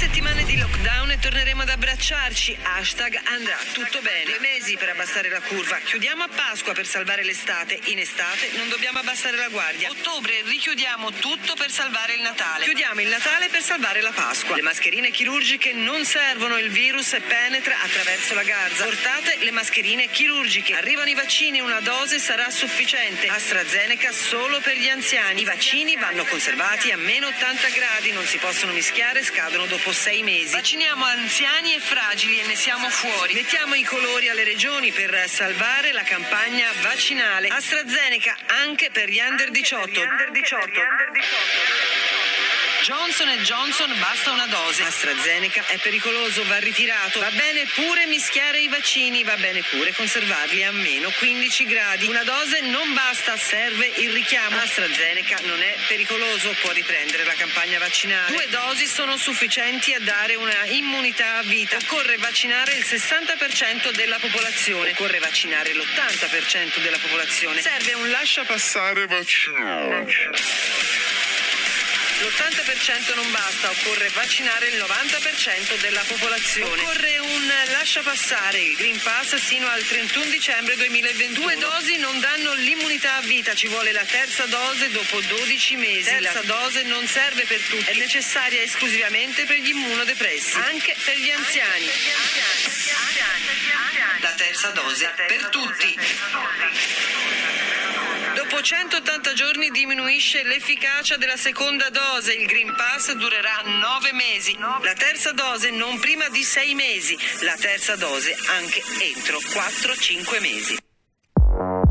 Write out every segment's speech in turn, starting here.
settimane di lockdown e torneremo ad abbracciarci. Hashtag andrà tutto bene. Due mesi per abbassare la curva. Chiudiamo a Pasqua per salvare l'estate. In estate non dobbiamo abbassare la guardia. Ottobre richiudiamo tutto per salvare il Natale. Chiudiamo il Natale per salvare la Pasqua. Le mascherine chirurgiche non servono, il virus penetra attraverso la garza. Portate le mascherine chirurgiche. Arrivano i vaccini, una dose sarà sufficiente. AstraZeneca solo per gli anziani. I vaccini vanno conservati a meno 80 gradi, non si possono mischiare, scadono dopo dopo sei mesi. Vacciniamo anziani e fragili e ne siamo fuori. Mettiamo i colori alle regioni per salvare la campagna vaccinale. AstraZeneca anche per gli under 18. Under 18. Under 18. Johnson Johnson basta una dose. AstraZeneca è pericoloso, va ritirato. Va bene pure mischiare i vaccini, va bene pure conservarli a meno 15 gradi. Una dose non basta, serve il richiamo. AstraZeneca non è pericoloso, può riprendere la campagna vaccinale. Due dosi sono sufficienti a dare una immunità a vita. Occorre vaccinare il 60% della popolazione. Occorre vaccinare l'80% della popolazione. Serve un lascia passare vaccino. L'80% non basta, occorre vaccinare il 90% della popolazione. Occorre un lascia passare il Green Pass sino al 31 dicembre 2021. Due dosi non danno l'immunità a vita, ci vuole la terza dose dopo 12 mesi. La terza dose non serve per tutti, è necessaria esclusivamente per gli immunodepressi, anche per gli anziani. La terza dose per tutti. Dopo 180 giorni diminuisce l'efficacia della seconda dose, il Green Pass durerà 9 mesi, la terza dose non prima di 6 mesi, la terza dose anche entro 4-5 mesi.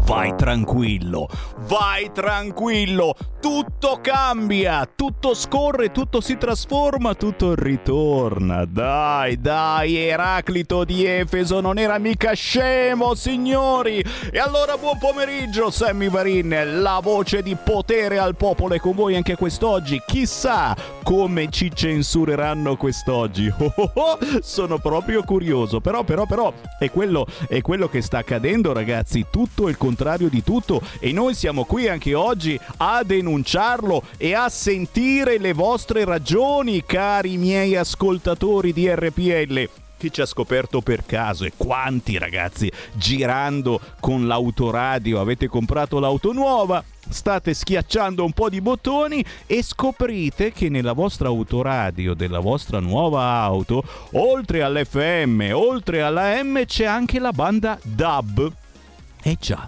Vai tranquillo, vai tranquillo, tutto cambia, tutto scorre, tutto si trasforma, tutto ritorna. Dai, dai, Eraclito di Efeso non era mica scemo, signori. E allora buon pomeriggio, Sammy Varin, la voce di potere al popolo è con voi anche quest'oggi. Chissà come ci censureranno quest'oggi. Oh, oh, oh, sono proprio curioso, però, però, però, è quello, è quello che sta accadendo, ragazzi, tutto il contrario contrario di tutto. E noi siamo qui anche oggi a denunciarlo e a sentire le vostre ragioni, cari miei ascoltatori di RPL chi ci ha scoperto per caso e quanti ragazzi girando con l'autoradio? Avete comprato l'auto nuova? State schiacciando un po' di bottoni e scoprite che nella vostra autoradio della vostra nuova auto oltre all'FM oltre alla M c'è anche la banda DAB eh già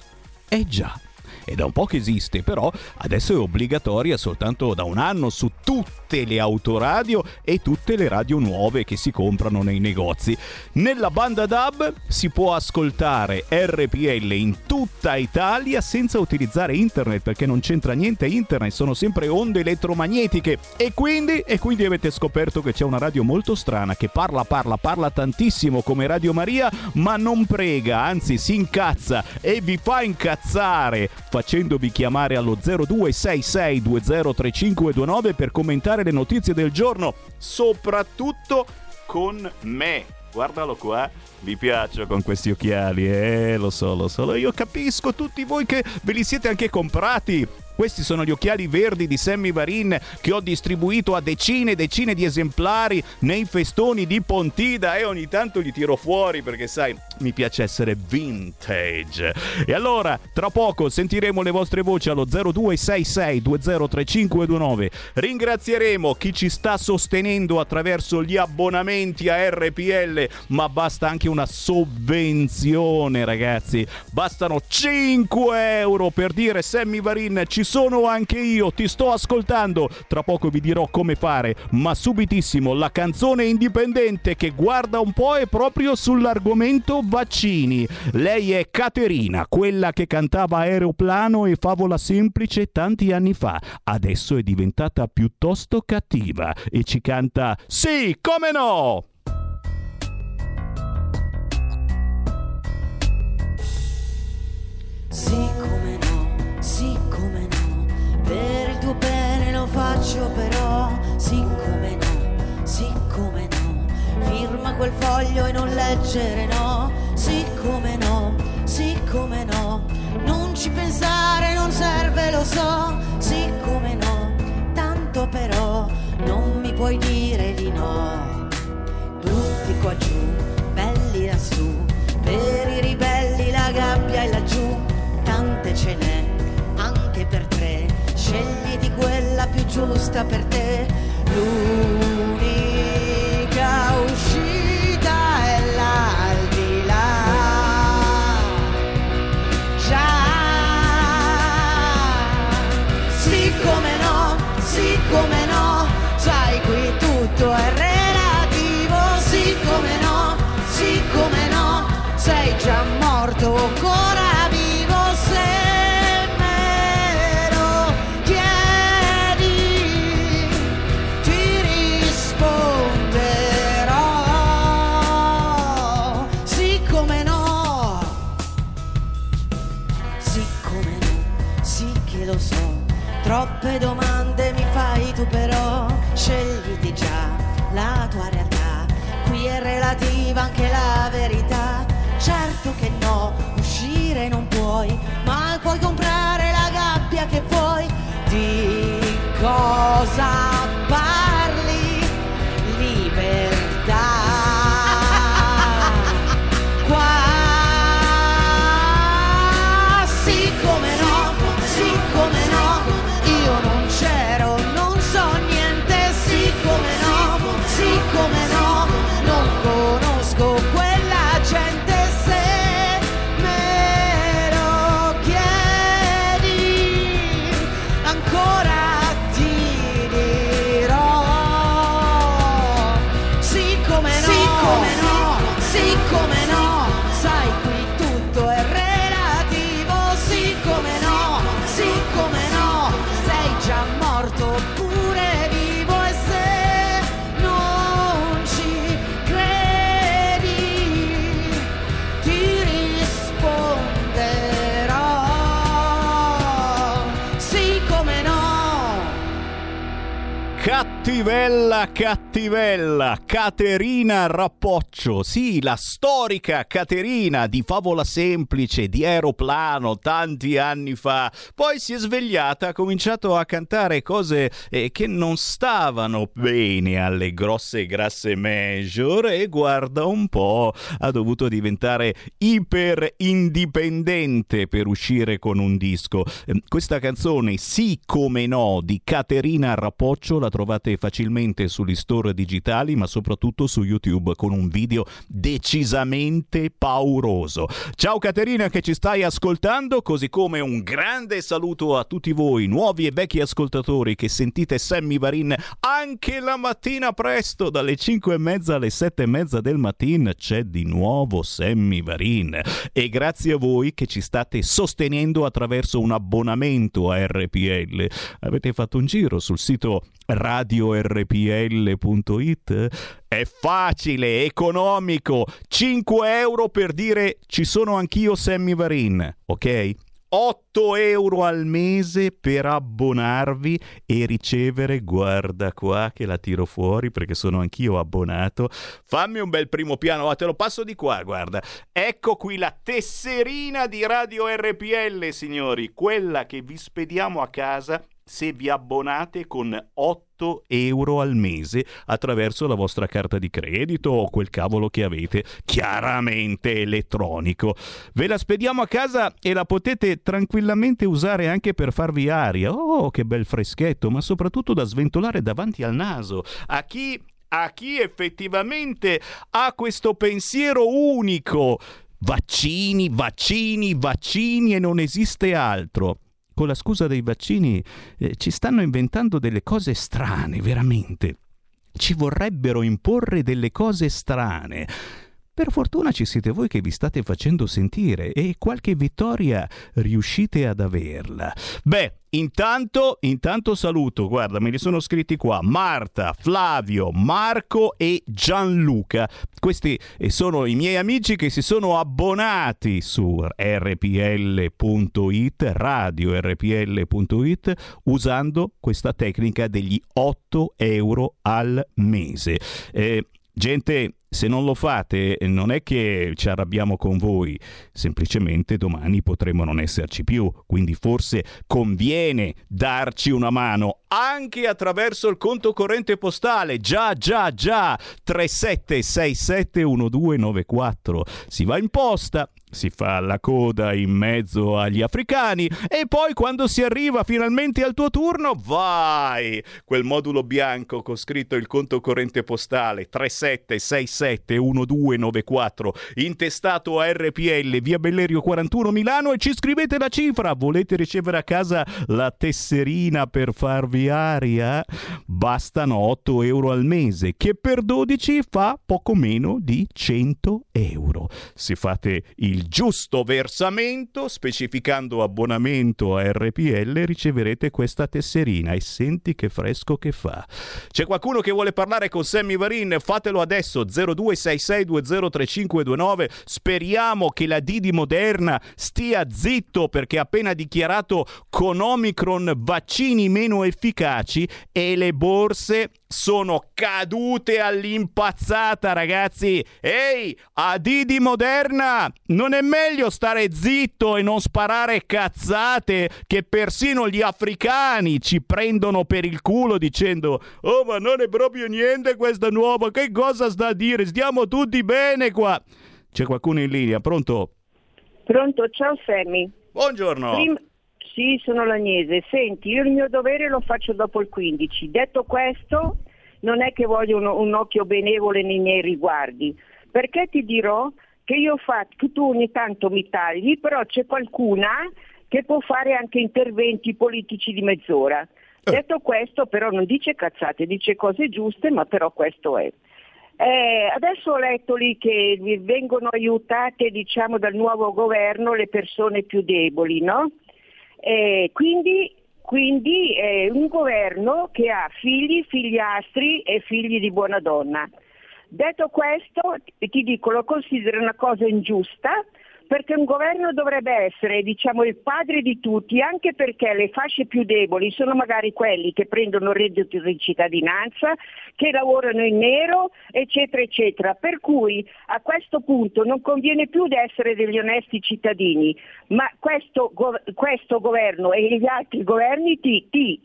eh già, è da un po' che esiste, però adesso è obbligatoria soltanto da un anno su tutte le autoradio e tutte le radio nuove che si comprano nei negozi. Nella banda DAB si può ascoltare RPL in tutta Italia senza utilizzare internet perché non c'entra niente internet, sono sempre onde elettromagnetiche e quindi, e quindi avete scoperto che c'è una radio molto strana che parla, parla, parla tantissimo come Radio Maria ma non prega, anzi si incazza e vi fa incazzare facendovi chiamare allo 0266203529 per commentare le notizie del giorno, soprattutto con me. Guardalo qua, vi piaccio con questi occhiali, eh, lo so, lo so, io capisco tutti voi che ve li siete anche comprati questi sono gli occhiali verdi di Sammy Varin che ho distribuito a decine e decine di esemplari nei festoni di Pontida e ogni tanto li tiro fuori perché sai, mi piace essere vintage. E allora, tra poco sentiremo le vostre voci allo 0266203529. Ringrazieremo chi ci sta sostenendo attraverso gli abbonamenti a RPL, ma basta anche una sovvenzione, ragazzi. Bastano 5 euro per dire Sammy Varin ci sono anche io, ti sto ascoltando. Tra poco vi dirò come fare, ma subitissimo la canzone indipendente che guarda un po' è proprio sull'argomento vaccini. Lei è Caterina, quella che cantava Aeroplano e Favola Semplice tanti anni fa. Adesso è diventata piuttosto cattiva e ci canta Sì, come no! Sì, come no, sì, per il tuo bene lo faccio però, siccome no, siccome no, firma quel foglio e non leggere no, siccome no, siccome no, non ci pensare non serve lo so, siccome no, tanto però non mi puoi dire di no, tutti qua giù, belli lassù, per i ribelli la gabbia è laggiù. Quella più giusta per te, l'unica uscita è l'aldilà. Già, sì come no, sì come no, troppe domande mi fai tu però, scegliti già la tua realtà, qui è relativa anche la verità, certo che no, uscire non puoi, ma puoi comprare la gabbia che vuoi, di cosa Cattivella, cattivella, Caterina Rappoccio, sì, la storica Caterina di Favola Semplice, di Aeroplano, tanti anni fa. Poi si è svegliata, ha cominciato a cantare cose eh, che non stavano bene alle grosse grasse major e guarda un po', ha dovuto diventare iper indipendente per uscire con un disco. Eh, Questa canzone, sì come no, di Caterina Rappoccio la trovate facilmente sugli store digitali, ma soprattutto su YouTube con un video decisamente pauroso. Ciao Caterina che ci stai ascoltando, così come un grande saluto a tutti voi, nuovi e vecchi ascoltatori che sentite Sammy Varin anche la mattina presto, dalle 5 e mezza alle 7 e mezza del mattino c'è di nuovo Sammy Varin. E grazie a voi che ci state sostenendo attraverso un abbonamento a RPL. Avete fatto un giro sul sito radiorpl.it? È facile, economico, 5 euro per dire ci sono anch'io Sammy Varin, ok? 8 euro al mese per abbonarvi e ricevere, guarda qua che la tiro fuori perché sono anch'io abbonato. Fammi un bel primo piano, ah, te lo passo di qua, guarda. Ecco qui la tesserina di Radio RPL, signori, quella che vi spediamo a casa se vi abbonate con 8 euro al mese attraverso la vostra carta di credito o quel cavolo che avete, chiaramente elettronico. Ve la spediamo a casa e la potete tranquillamente usare anche per farvi aria. Oh, che bel freschetto, ma soprattutto da sventolare davanti al naso. A chi a chi effettivamente ha questo pensiero unico. Vaccini, vaccini, vaccini e non esiste altro con la scusa dei vaccini eh, ci stanno inventando delle cose strane, veramente. Ci vorrebbero imporre delle cose strane. Per fortuna ci siete voi che vi state facendo sentire e qualche vittoria riuscite ad averla. Beh, intanto, intanto saluto, guarda, me li sono scritti qua, Marta, Flavio, Marco e Gianluca. Questi eh, sono i miei amici che si sono abbonati su rpl.it, radio rpl.it, usando questa tecnica degli 8 euro al mese. Eh, gente se non lo fate non è che ci arrabbiamo con voi, semplicemente domani potremo non esserci più, quindi forse conviene darci una mano anche attraverso il conto corrente postale. Già, già, già, 37671294. Si va in posta, si fa la coda in mezzo agli africani e poi quando si arriva finalmente al tuo turno, vai! Quel modulo bianco con scritto il conto corrente postale 37671294 intestato a RPL via Bellerio 41 Milano e ci scrivete la cifra. Volete ricevere a casa la tesserina per farvi aria? Bastano 8 euro al mese che per 12 fa poco meno di 100 euro. Se fate il il giusto versamento, specificando abbonamento a RPL, riceverete questa tesserina e senti che fresco che fa. C'è qualcuno che vuole parlare con Sammy Varin? Fatelo adesso 0266203529. Speriamo che la Didi Moderna stia zitto perché ha appena dichiarato con Omicron vaccini meno efficaci e le borse sono cadute all'impazzata, ragazzi. Ehi, a Didi Moderna, non è meglio stare zitto e non sparare cazzate che persino gli africani ci prendono per il culo dicendo "Oh, ma non è proprio niente questa nuova, che cosa sta a dire? Stiamo tutti bene qua". C'è qualcuno in linea, pronto? Pronto, ciao Sammy. Buongiorno. Prima... Sì, sono l'Agnese. Senti, io il mio dovere lo faccio dopo il 15. Detto questo, non è che voglio un, un occhio benevole nei miei riguardi, perché ti dirò che io faccio, che tu ogni tanto mi tagli, però c'è qualcuna che può fare anche interventi politici di mezz'ora. Eh. Detto questo, però non dice cazzate, dice cose giuste, ma però questo è. Eh, adesso ho letto lì che vengono aiutate diciamo, dal nuovo governo le persone più deboli, no? Eh, quindi, quindi è un governo che ha figli, figliastri e figli di buona donna. Detto questo, ti dico, lo considero una cosa ingiusta perché un governo dovrebbe essere diciamo, il padre di tutti, anche perché le fasce più deboli sono magari quelli che prendono reddito di cittadinanza, che lavorano in nero, eccetera, eccetera. Per cui a questo punto non conviene più di essere degli onesti cittadini, ma questo, questo governo e gli altri governi ti, ti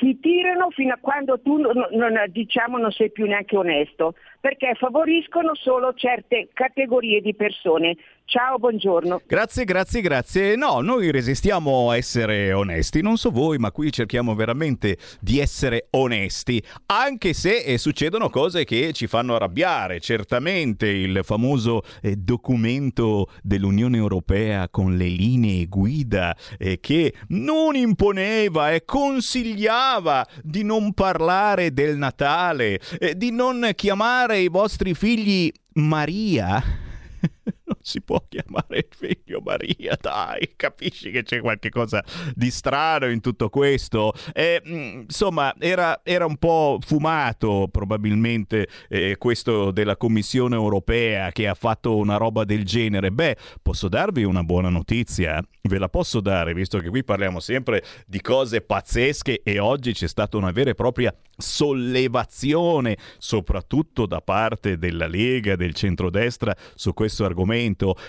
ti tirano fino a quando tu non, non, diciamo, non sei più neanche onesto, perché favoriscono solo certe categorie di persone. Ciao, buongiorno. Grazie, grazie, grazie. No, noi resistiamo a essere onesti, non so voi, ma qui cerchiamo veramente di essere onesti, anche se eh, succedono cose che ci fanno arrabbiare. Certamente il famoso eh, documento dell'Unione Europea con le linee guida eh, che non imponeva e consigliava di non parlare del Natale, eh, di non chiamare i vostri figli Maria non si può chiamare il figlio Maria, dai, capisci che c'è qualche cosa di strano in tutto questo. E, mm, insomma, era, era, un po' fumato probabilmente eh, questo della Commissione europea che ha fatto una roba del genere. Beh, posso darvi una buona notizia? Ve la posso dare, visto che qui parliamo sempre di cose pazzesche e oggi c'è stata una vera e propria sollevazione, soprattutto da parte della Lega, del centrodestra, su questo argomento.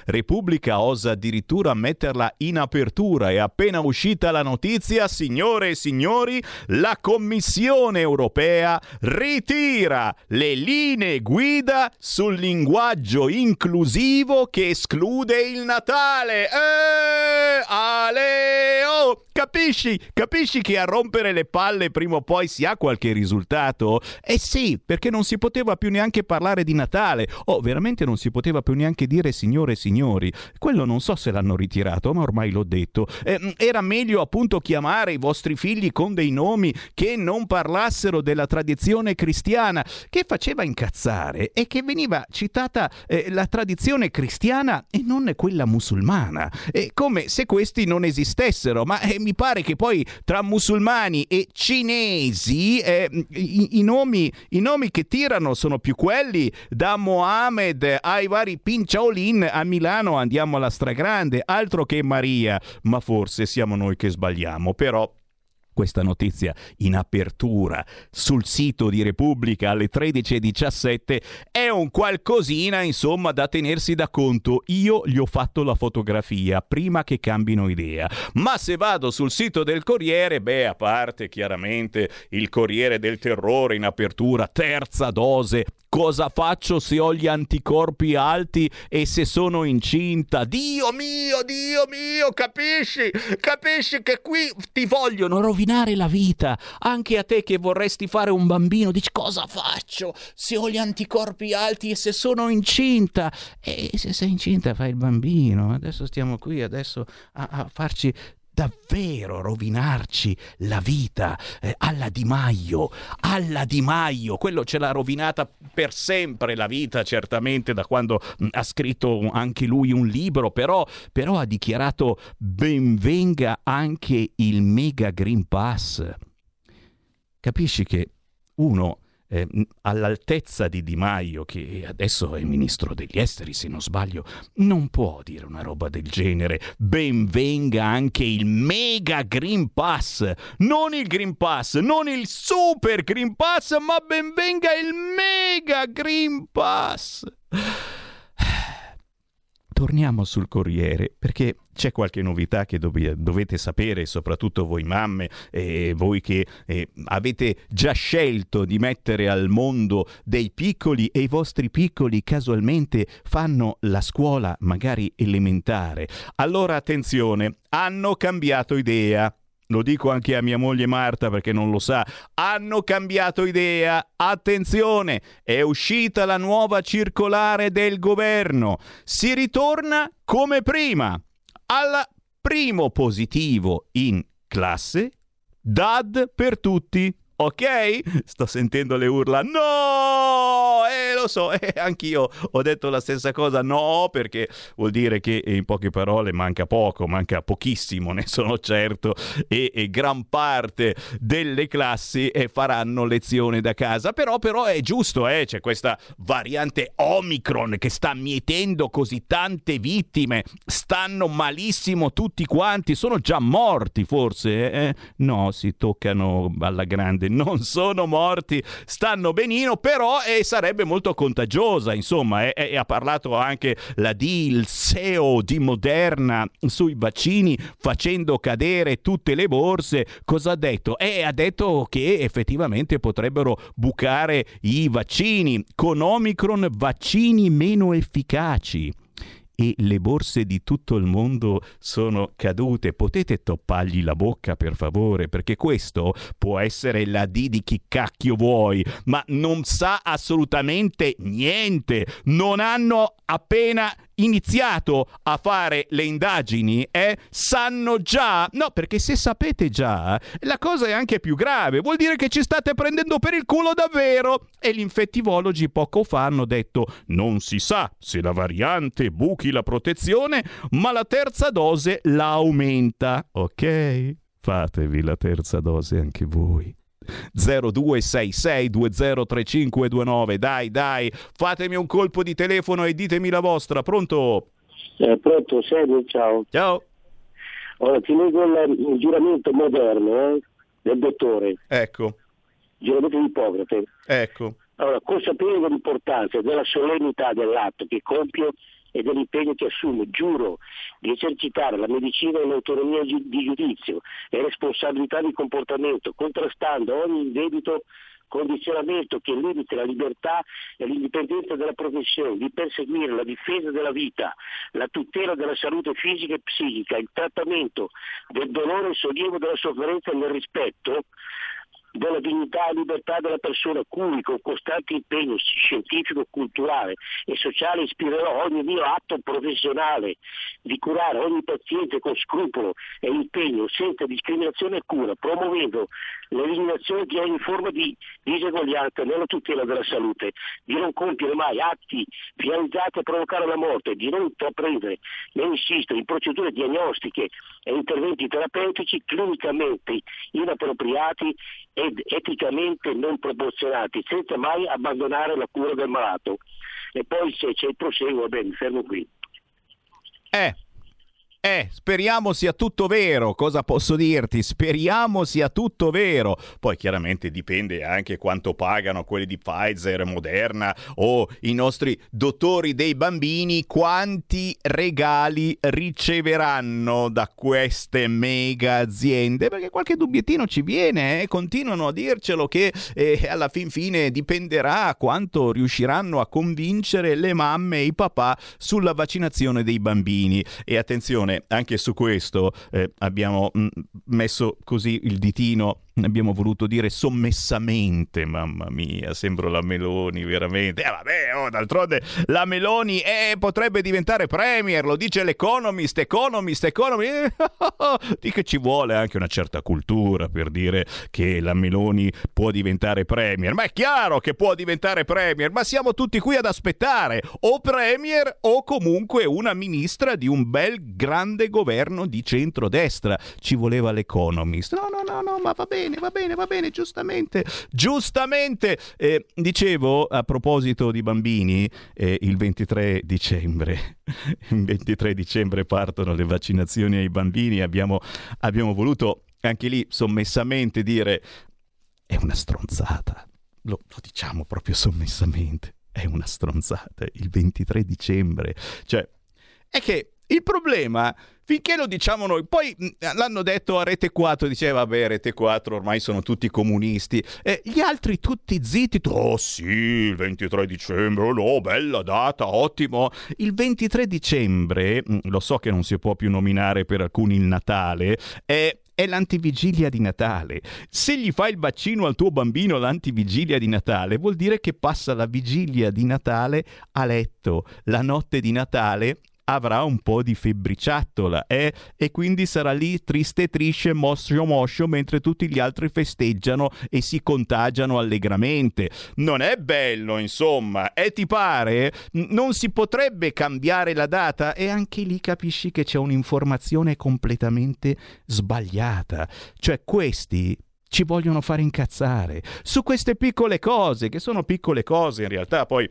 Repubblica osa addirittura metterla in apertura e appena uscita la notizia, signore e signori, la Commissione europea ritira le linee guida sul linguaggio inclusivo che esclude il Natale. Eh, ale, oh, capisci? Capisci che a rompere le palle prima o poi si ha qualche risultato? Eh sì, perché non si poteva più neanche parlare di Natale. Oh, veramente non si poteva più neanche dire signore e signori. Quello non so se l'hanno ritirato, ma ormai l'ho detto. Eh, era meglio appunto chiamare i vostri figli con dei nomi che non parlassero della tradizione cristiana, che faceva incazzare e che veniva citata eh, la tradizione cristiana e non quella musulmana. Eh, come se questi non esistessero, ma eh, mi pare che poi tra musulmani e cinesi eh, i, i, nomi, i, nomi, che tirano sono più quelli da Mohamed ai vari Pinciaolin a Milano andiamo alla stragrande, altro che Maria, ma forse siamo noi che sbagliamo, però questa notizia in apertura sul sito di Repubblica alle 13.17 è un qualcosina insomma da tenersi da conto. Io gli ho fatto la fotografia prima che cambino idea, ma se vado sul sito del Corriere, beh, a parte chiaramente il Corriere del Terrore in apertura, terza dose, Cosa faccio se ho gli anticorpi alti e se sono incinta? Dio mio, Dio mio, capisci? Capisci che qui ti vogliono rovinare la vita. Anche a te che vorresti fare un bambino, dici cosa faccio se ho gli anticorpi alti e se sono incinta? E se sei incinta fai il bambino. Adesso stiamo qui adesso a, a farci davvero rovinarci la vita eh, alla Di Maio, alla Di Maio, quello ce l'ha rovinata per sempre la vita, certamente da quando mh, mm, ha scritto anche lui un libro, però, però ha dichiarato benvenga anche il Mega Green Pass. Capisci che uno eh, all'altezza di Di Maio, che adesso è ministro degli esteri se non sbaglio, non può dire una roba del genere. Ben venga anche il mega Green Pass, non il Green Pass, non il super Green Pass, ma ben venga il mega Green Pass torniamo sul Corriere perché c'è qualche novità che dov- dovete sapere, soprattutto voi mamme e voi che eh, avete già scelto di mettere al mondo dei piccoli e i vostri piccoli casualmente fanno la scuola magari elementare. Allora attenzione, hanno cambiato idea lo dico anche a mia moglie Marta perché non lo sa, hanno cambiato idea. Attenzione, è uscita la nuova circolare del governo. Si ritorna come prima, al primo positivo in classe, DAD per tutti ok? Sto sentendo le urla, no! Eh, lo so, eh, anch'io ho detto la stessa cosa, no, perché vuol dire che in poche parole manca poco, manca pochissimo, ne sono certo, e, e gran parte delle classi eh, faranno lezione da casa, però, però è giusto, eh, c'è questa variante Omicron che sta mietendo così tante vittime, stanno malissimo tutti quanti, sono già morti forse, eh? No, si toccano alla grande non sono morti, stanno benino, però eh, sarebbe molto contagiosa, insomma, eh, eh, ha parlato anche la D, il CEO di Moderna sui vaccini facendo cadere tutte le borse, cosa ha detto? Eh, ha detto che effettivamente potrebbero bucare i vaccini, con Omicron vaccini meno efficaci e le borse di tutto il mondo sono cadute. Potete toppargli la bocca per favore, perché questo può essere la D di chi cacchio vuoi, ma non sa assolutamente niente. Non hanno appena iniziato a fare le indagini, eh, sanno già, no, perché se sapete già, la cosa è anche più grave, vuol dire che ci state prendendo per il culo davvero. E gli infettivologi poco fa hanno detto, non si sa se la variante buchi la protezione, ma la terza dose la aumenta, ok? Fatevi la terza dose anche voi. 0266203529 dai dai fatemi un colpo di telefono e ditemi la vostra. Pronto? Eh, pronto Sergio ciao. Ciao. Ora ti leggo il, il giuramento moderno eh, del dottore. Ecco. Giuramento di Ippocrate. Ecco. Allora consapevole dell'importanza della solennità dell'atto che compio e dell'impegno che assume, giuro di esercitare la medicina in autonomia di giudizio e responsabilità di comportamento, contrastando ogni indebito condizionamento che limiti la libertà e l'indipendenza della professione, di perseguire la difesa della vita, la tutela della salute fisica e psichica, il trattamento del dolore e il sollievo della sofferenza nel rispetto della dignità e libertà della persona cui con costante impegno scientifico, culturale e sociale ispirerò ogni mio atto professionale di curare ogni paziente con scrupolo e impegno senza discriminazione e cura, promuovendo l'eliminazione di ogni forma di diseguaglianza nella tutela della salute, di non compiere mai atti finalizzati a provocare la morte, di non intraprendere né insistere in procedure diagnostiche e interventi terapeutici clinicamente inappropriati ed eticamente non proporzionati, senza mai abbandonare la cura del malato. E poi se c'è il proseguo, bene, fermo qui. Eh, Eh, speriamo sia tutto vero. Cosa posso dirti? Speriamo sia tutto vero. Poi chiaramente dipende anche quanto pagano quelli di Pfizer, Moderna o i nostri dottori dei bambini, quanti regali riceveranno da queste mega aziende. Perché qualche dubbiettino ci viene, eh? continuano a dircelo che eh, alla fin fine dipenderà quanto riusciranno a convincere le mamme e i papà sulla vaccinazione dei bambini. E attenzione anche su questo eh, abbiamo mm, messo così il ditino abbiamo voluto dire sommessamente, mamma mia, sembro la Meloni veramente. Eh vabbè, oh, d'altronde la Meloni eh, potrebbe diventare premier, lo dice l'Economist, Economist, Economist. di che ci vuole anche una certa cultura per dire che la Meloni può diventare premier. Ma è chiaro che può diventare premier, ma siamo tutti qui ad aspettare o premier o comunque una ministra di un bel grande governo di centrodestra. Ci voleva l'Economist. No, no, no, no, ma va bene bene, va bene, va bene, giustamente, giustamente. Eh, dicevo, a proposito di bambini, eh, il 23 dicembre, il 23 dicembre partono le vaccinazioni ai bambini, abbiamo, abbiamo voluto anche lì sommessamente dire è una stronzata. Lo, lo, diciamo proprio sommessamente. È una stronzata. Il 23 dicembre. Cioè, è che il problema, finché lo diciamo noi, poi l'hanno detto a Rete 4, diceva vabbè Rete 4 ormai sono tutti comunisti, e gli altri tutti zitti, oh sì, il 23 dicembre, oh no, bella data, ottimo. Il 23 dicembre, lo so che non si può più nominare per alcuni il Natale, è è l'antivigilia di Natale. Se gli fai il vaccino al tuo bambino l'antivigilia di Natale, vuol dire che passa la vigilia di Natale a letto, la notte di Natale avrà un po' di febbriciattola eh? e quindi sarà lì triste trisce moscio moscio mentre tutti gli altri festeggiano e si contagiano allegramente. Non è bello, insomma, e ti pare? Non si potrebbe cambiare la data e anche lì capisci che c'è un'informazione completamente sbagliata. Cioè questi ci vogliono fare incazzare su queste piccole cose, che sono piccole cose in realtà, poi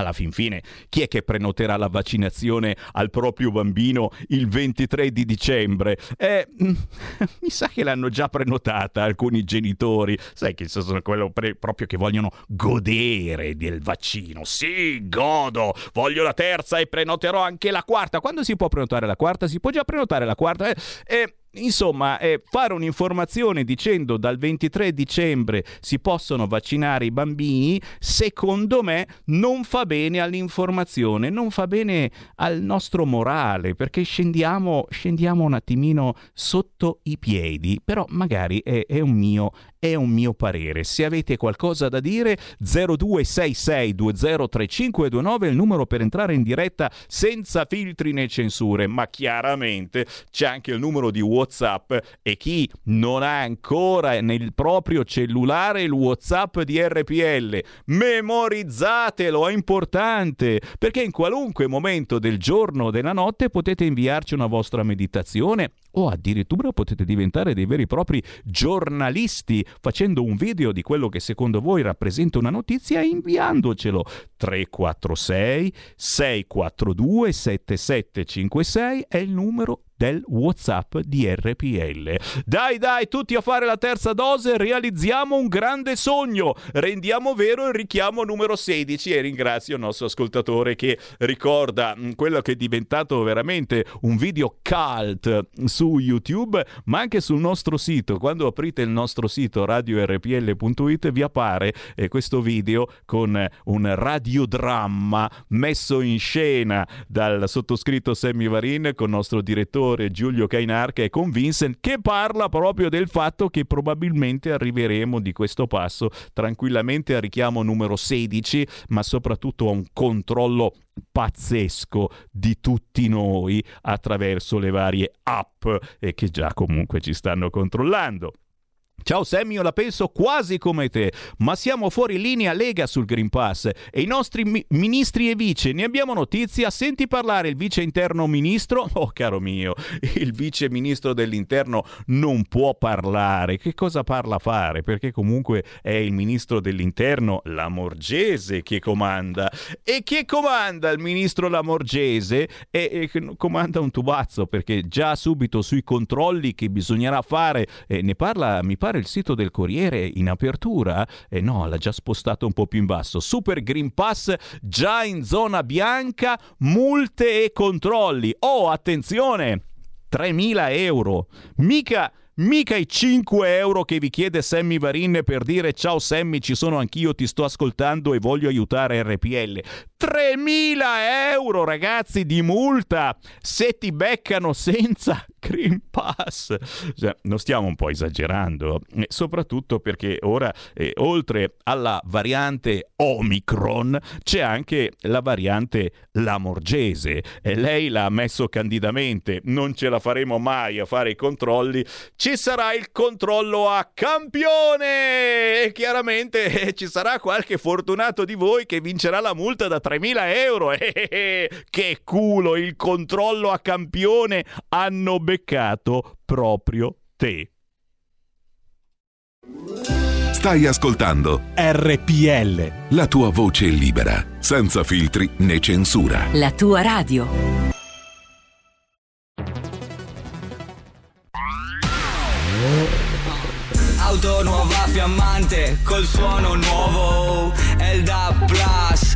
alla fin fine, chi è che prenoterà la vaccinazione al proprio bambino il 23 di dicembre? Eh, mi sa che l'hanno già prenotata alcuni genitori. Sai che sono quello pre- proprio che vogliono godere del vaccino. Sì, godo, voglio la terza e prenoterò anche la quarta. Quando si può prenotare la quarta? Si può già prenotare la quarta? Eh, eh Insomma, eh, fare un'informazione dicendo dal 23 dicembre si possono vaccinare i bambini, secondo me non fa bene all'informazione, non fa bene al nostro morale, perché scendiamo, scendiamo un attimino sotto i piedi, però magari è, è un mio è un mio parere. Se avete qualcosa da dire 0266203529 è il numero per entrare in diretta senza filtri né censure, ma chiaramente c'è anche il numero di WhatsApp e chi non ha ancora nel proprio cellulare il WhatsApp di RPL, memorizzatelo, è importante, perché in qualunque momento del giorno o della notte potete inviarci una vostra meditazione o addirittura potete diventare dei veri e propri giornalisti facendo un video di quello che secondo voi rappresenta una notizia e inviandocelo. 346 642 7756 è il numero del WhatsApp di RPL. Dai, dai, tutti a fare la terza dose, realizziamo un grande sogno, rendiamo vero il richiamo numero 16 e ringrazio il nostro ascoltatore che ricorda mm, quello che è diventato veramente un video cult su YouTube, ma anche sul nostro sito. Quando aprite il nostro sito radiorpl.it vi appare eh, questo video con un radiodramma messo in scena dal sottoscritto Sammy Varin con il nostro direttore l'attore Giulio Cainarca e con Vincent che parla proprio del fatto che probabilmente arriveremo di questo passo tranquillamente a richiamo numero 16, ma soprattutto a un controllo pazzesco di tutti noi attraverso le varie app e che già comunque ci stanno controllando. Ciao Sammy, io la penso quasi come te, ma siamo fuori linea Lega sul Green Pass e i nostri mi- ministri e vice, ne abbiamo notizia? Senti parlare il vice interno ministro? Oh caro mio, il vice ministro dell'interno non può parlare, che cosa parla fare? Perché comunque è il ministro dell'interno Lamorgese che comanda e che comanda il ministro Lamorgese? E, e comanda un tubazzo perché già subito sui controlli che bisognerà fare, eh, ne parla mi pare il sito del Corriere in apertura? Eh no, l'ha già spostato un po' più in basso. Super Green Pass già in zona bianca, multe e controlli. Oh, attenzione! 3.000 euro. Mica Mica i 5 euro che vi chiede Sammy Varin per dire ciao Sammy, ci sono anch'io, ti sto ascoltando e voglio aiutare RPL. 3.000 euro ragazzi di multa se ti beccano senza Green Pass. Cioè, non stiamo un po' esagerando, e soprattutto perché ora, eh, oltre alla variante Omicron, c'è anche la variante Lamorgese. E lei l'ha messo candidamente, non ce la faremo mai a fare i controlli ci sarà il controllo a campione e chiaramente eh, ci sarà qualche fortunato di voi che vincerà la multa da 3.000 euro. Eh, che culo, il controllo a campione hanno beccato proprio te. Stai ascoltando RPL. La tua voce libera, senza filtri né censura. La tua radio. Auto nuova fiammante col suono nuovo DAB Plus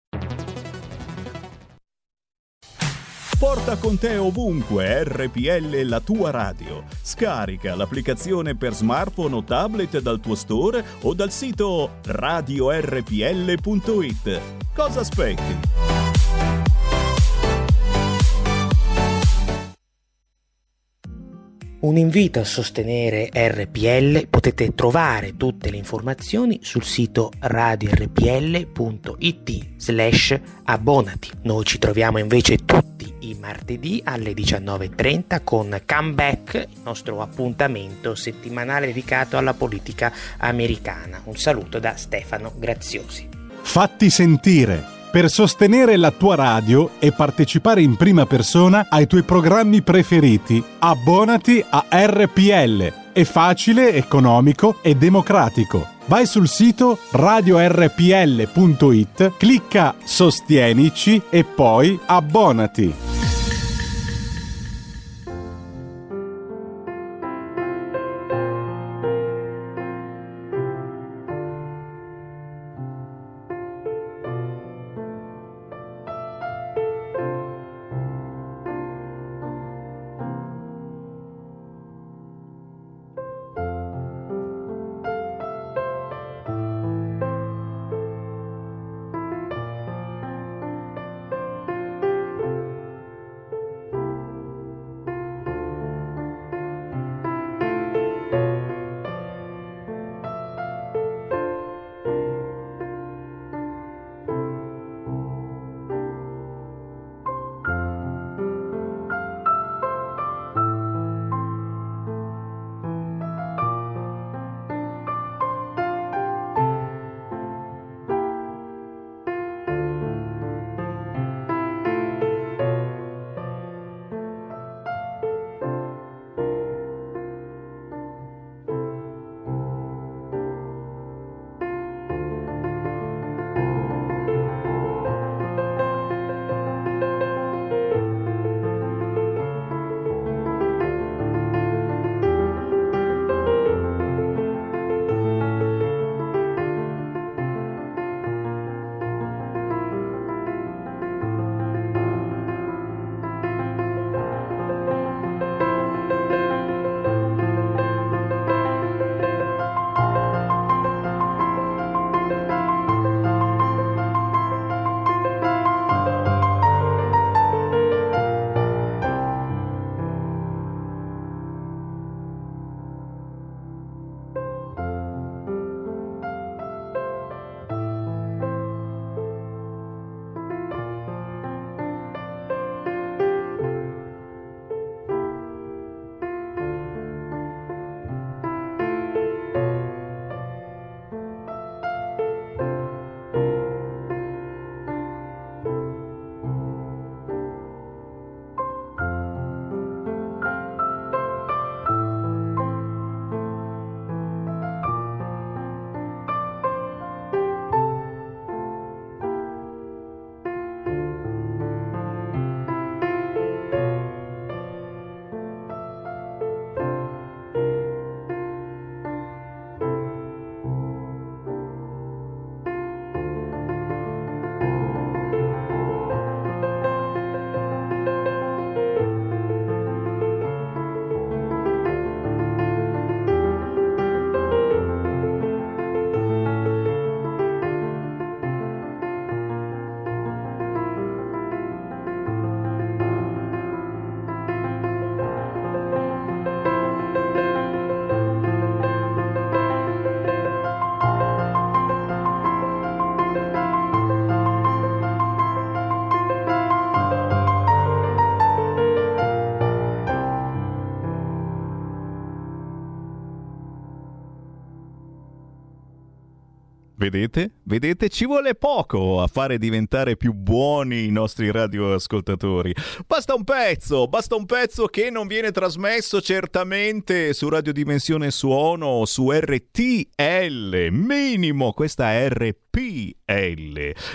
Porta con te ovunque RPL la tua radio. Scarica l'applicazione per smartphone o tablet dal tuo store o dal sito radiorpl.it. Cosa aspetti? Un invito a sostenere RPL, potete trovare tutte le informazioni sul sito radiorpl.it slash abbonati. Noi ci troviamo invece tutti martedì alle 19.30 con Comeback, il nostro appuntamento settimanale dedicato alla politica americana. Un saluto da Stefano Graziosi. Fatti sentire per sostenere la tua radio e partecipare in prima persona ai tuoi programmi preferiti. Abbonati a RPL. È facile, economico e democratico. Vai sul sito radiorpl.it, clicca Sostienici e poi abbonati. Vedete? Vedete? Ci vuole poco a fare diventare più buoni i nostri radioascoltatori. Basta un pezzo, basta un pezzo che non viene trasmesso certamente su Radiodimensione Suono, su RTL, minimo questa RPL.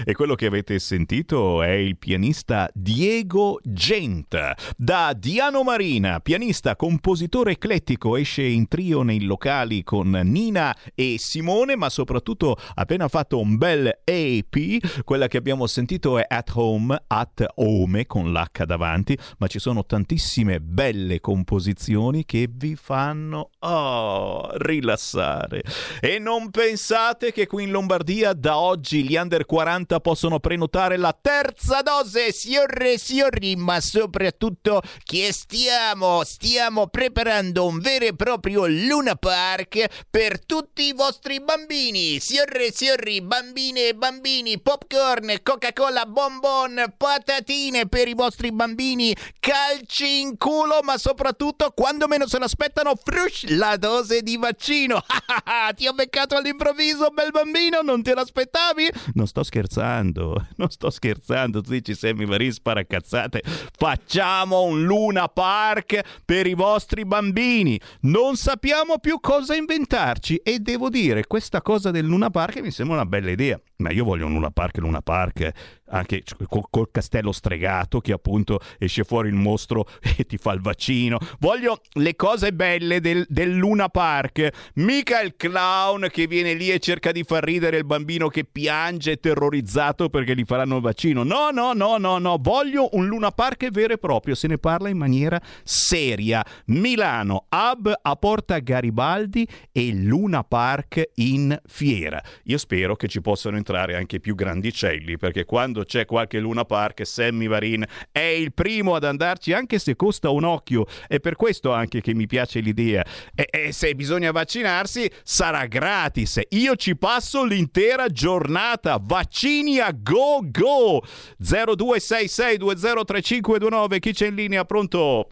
E quello che avete sentito è il pianista Diego Genta. Da Diano Marina, pianista, compositore eclettico, esce in trio nei locali con Nina e Simone, ma soprattutto appena fatto un bel AP. Quella che abbiamo sentito è At Home, At Home con l'H davanti, ma ci sono tantissime belle composizioni che vi fanno oh, rilassare. E non pensate che qui in Lombardia da oggi gli under 40 possono prenotare la terza dose, signore e signori, ma soprattutto che stiamo, stiamo preparando un vero e proprio Luna Park per tutti i vostri bambini. Signore e signori, bambine e bambini, popcorn, Coca-Cola, bonbon, patatine per i vostri bambini, calci in culo, ma soprattutto quando meno se l'aspettano, frush, la dose di vaccino. Ti ho beccato all'improvviso, bel bambino, non te l'aspettavi? Non sto scherzando, non sto scherzando, tu dici Sammy Varin sparacazzate. Facciamo un Luna Park per i vostri bambini. Non sappiamo più cosa inventarci e devo dire, questa cosa del Luna Park mi sembra una bella idea ma io voglio un Luna Park, Luna Park, anche col, castello stregato che appunto esce fuori il mostro e ti fa il vaccino. Voglio le cose belle del, del, Luna Park, mica il clown che viene lì e cerca di far ridere il bambino che piange terrorizzato perché gli faranno il vaccino. No, no, no, no, no, voglio un Luna Park vero e proprio, se ne parla in maniera seria. Milano, hub a Porta Garibaldi e Luna Park in fiera. Io spero che ci possano entrare anche più grandicelli, perché quando c'è qualche Luna Park, Sammy Varin è il primo ad andarci, anche se costa un occhio. È per questo anche che mi piace l'idea. E, e se bisogna vaccinarsi, sarà gratis. Io ci passo l'intera giornata. Vaccini a go go! 0266203529, chi c'è in linea? Pronto?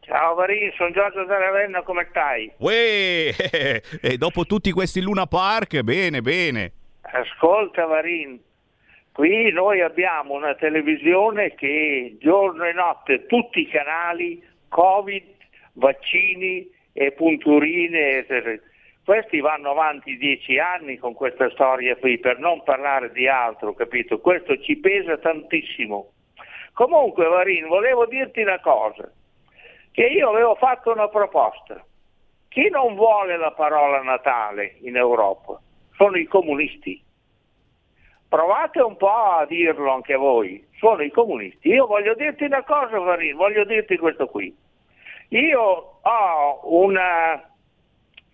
Ciao Varin, sono Giorgio da Ravenna, come stai? Uè, e dopo tutti questi Luna Park, bene, bene. Ascolta Varin, qui noi abbiamo una televisione che giorno e notte tutti i canali, Covid, vaccini e punturine, questi vanno avanti dieci anni con questa storia qui, per non parlare di altro, capito? Questo ci pesa tantissimo. Comunque Varin, volevo dirti una cosa, che io avevo fatto una proposta. Chi non vuole la parola Natale in Europa? sono i comunisti. Provate un po' a dirlo anche voi, sono i comunisti. Io voglio dirti una cosa, Varin, voglio dirti questo qui. Io ho una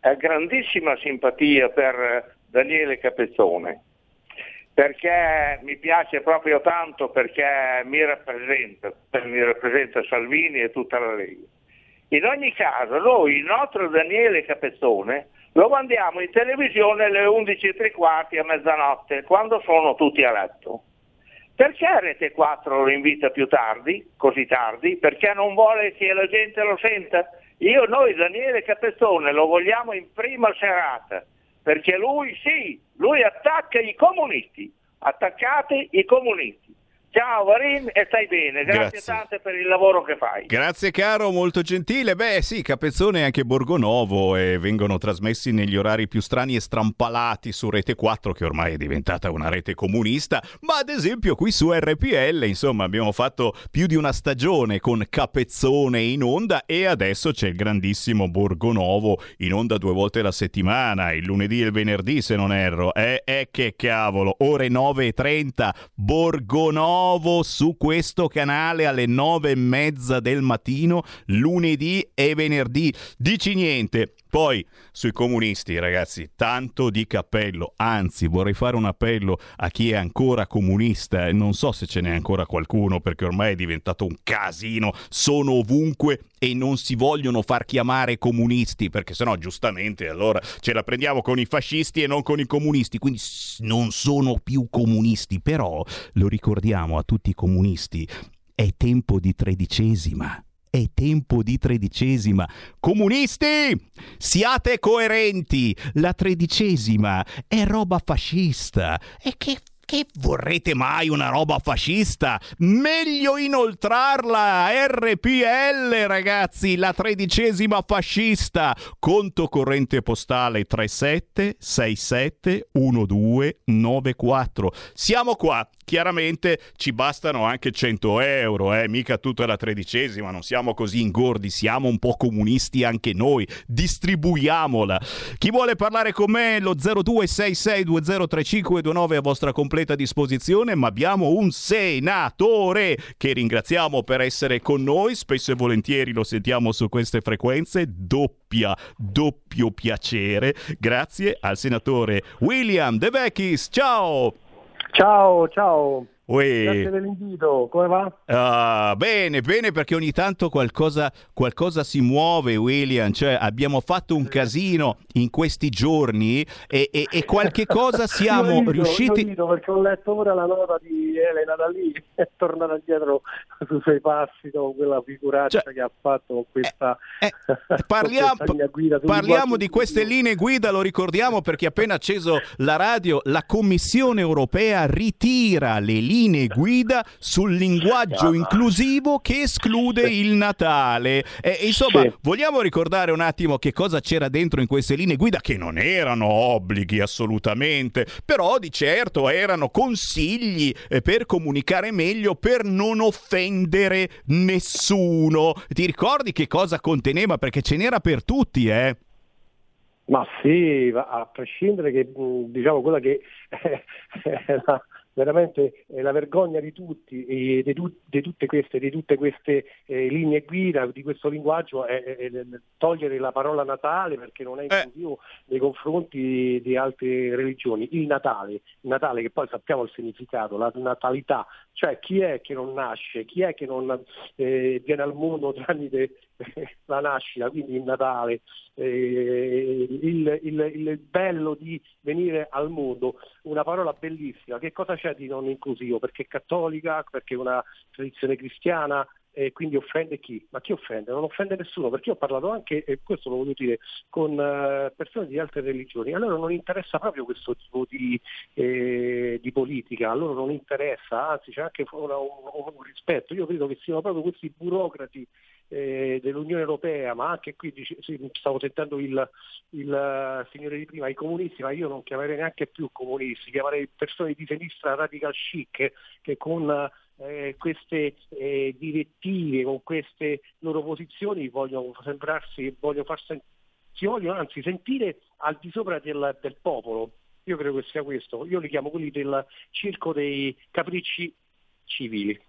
eh, grandissima simpatia per Daniele Capezzone, perché mi piace proprio tanto perché mi rappresenta, mi rappresenta Salvini e tutta la Lega. In ogni caso, noi, il nostro Daniele Capezzone, lo mandiamo in televisione alle 11.15 a mezzanotte, quando sono tutti a letto. Perché Rete 4 lo invita più tardi, così tardi? Perché non vuole che la gente lo senta? Io, noi, Daniele Capezzone, lo vogliamo in prima serata, perché lui sì, lui attacca i comunisti, attaccate i comunisti. Ciao Varin e stai bene, grazie, grazie, tante per il lavoro che fai. Grazie caro, molto gentile. Beh sì, Capezzone e anche Borgonovo e vengono trasmessi negli orari più strani e strampalati su Rete 4 che ormai è diventata una rete comunista, ma ad esempio qui su RPL, insomma, abbiamo fatto più di una stagione con Capezzone in onda e adesso c'è il grandissimo Borgonovo in onda due volte la settimana, il lunedì e il venerdì se non erro. Eh, eh che cavolo, ore 9.30, Borgonovo nuovo su questo canale alle nove e mezza del mattino, lunedì e venerdì. Dici niente. Poi sui comunisti, ragazzi, tanto di cappello, anzi vorrei fare un appello a chi è ancora comunista. E non so se ce n'è ancora qualcuno perché ormai è diventato un casino, sono ovunque e non si vogliono far chiamare comunisti perché sennò giustamente allora ce la prendiamo con i fascisti e non con i comunisti, quindi non sono più comunisti, però lo ricordiamo a tutti i comunisti, è tempo di tredicesima è tempo di tredicesima. Comunisti, siate coerenti. La tredicesima è roba fascista. E che che vorrete mai una roba fascista? Meglio inoltrarla! RPL, ragazzi, la tredicesima fascista. Conto corrente postale 37671294. Siamo qua. Chiaramente ci bastano anche 100 euro, eh? mica tutta la tredicesima, non siamo così ingordi, siamo un po' comunisti anche noi, distribuiamola. Chi vuole parlare con me lo 0266203529 a vostra completa disposizione, ma abbiamo un senatore che ringraziamo per essere con noi, spesso e volentieri lo sentiamo su queste frequenze, doppia, doppio piacere, grazie al senatore William De Vecchis, ciao! Ciao, ciao. Uè. Grazie dell'invito, come va? Ah, bene, bene perché ogni tanto qualcosa, qualcosa si muove, William. Cioè, abbiamo fatto un casino in questi giorni e, e, e qualche cosa siamo rido, riusciti. io rido perché ho letto ora la nota di Elena da lì, è tornata indietro sui suoi passi dopo quella figuraccia che ha fatto con questa, Parliamo, con questa linea guida. Parliamo di queste linee guida, lo ricordiamo perché appena acceso la radio, la Commissione europea ritira le linee guida sul linguaggio inclusivo che esclude il Natale. E, e insomma, Sì. vogliamo ricordare un attimo che cosa c'era dentro in queste linee guida, che non erano obblighi assolutamente, però di certo erano consigli eh, per comunicare meglio, per non offendere nessuno. Ti ricordi che cosa conteneva? Perché ce n'era per tutti, eh? Ma sì, a prescindere che diciamo quella che è la- veramente è la vergogna di tutti, di, tu- di tutte queste, di tutte queste eh, linee guida, di questo linguaggio, è, è- è togliere la parola Natale perché non è inclusivo nei confronti di altre religioni. Il Natale, il Natale che poi sappiamo il significato, la natalità, cioè chi è che non nasce, chi è che non eh, viene al mondo tramite la nascita, quindi il Natale, eh, il, il- il bello di venire al mondo, una parola bellissima, che cosa c'è di non inclusivo? Perché è cattolica, perché è una tradizione cristiana, e quindi offende chi? Ma chi offende? Non offende nessuno, perché io ho parlato anche, e questo lo voglio dire, con eh, persone di altre religioni, a loro non interessa proprio questo tipo di, eh, di politica, a loro non interessa, anzi c'è anche una- un, un rispetto, io credo che siano proprio questi burocrati eh, dell'Unione Europea, ma anche qui stavo sentendo il, il, eh, signore di prima, i comunisti, ma io non chiamerei neanche più comunisti, chiamerei persone di sinistra radical chic che con eh, queste eh, direttive, con queste loro posizioni vogliono sembrarsi, vogliono far sen- si vogliono anzi sentire al di sopra del, del popolo. Io credo che sia questo. Io li chiamo quelli del circo dei capricci civili.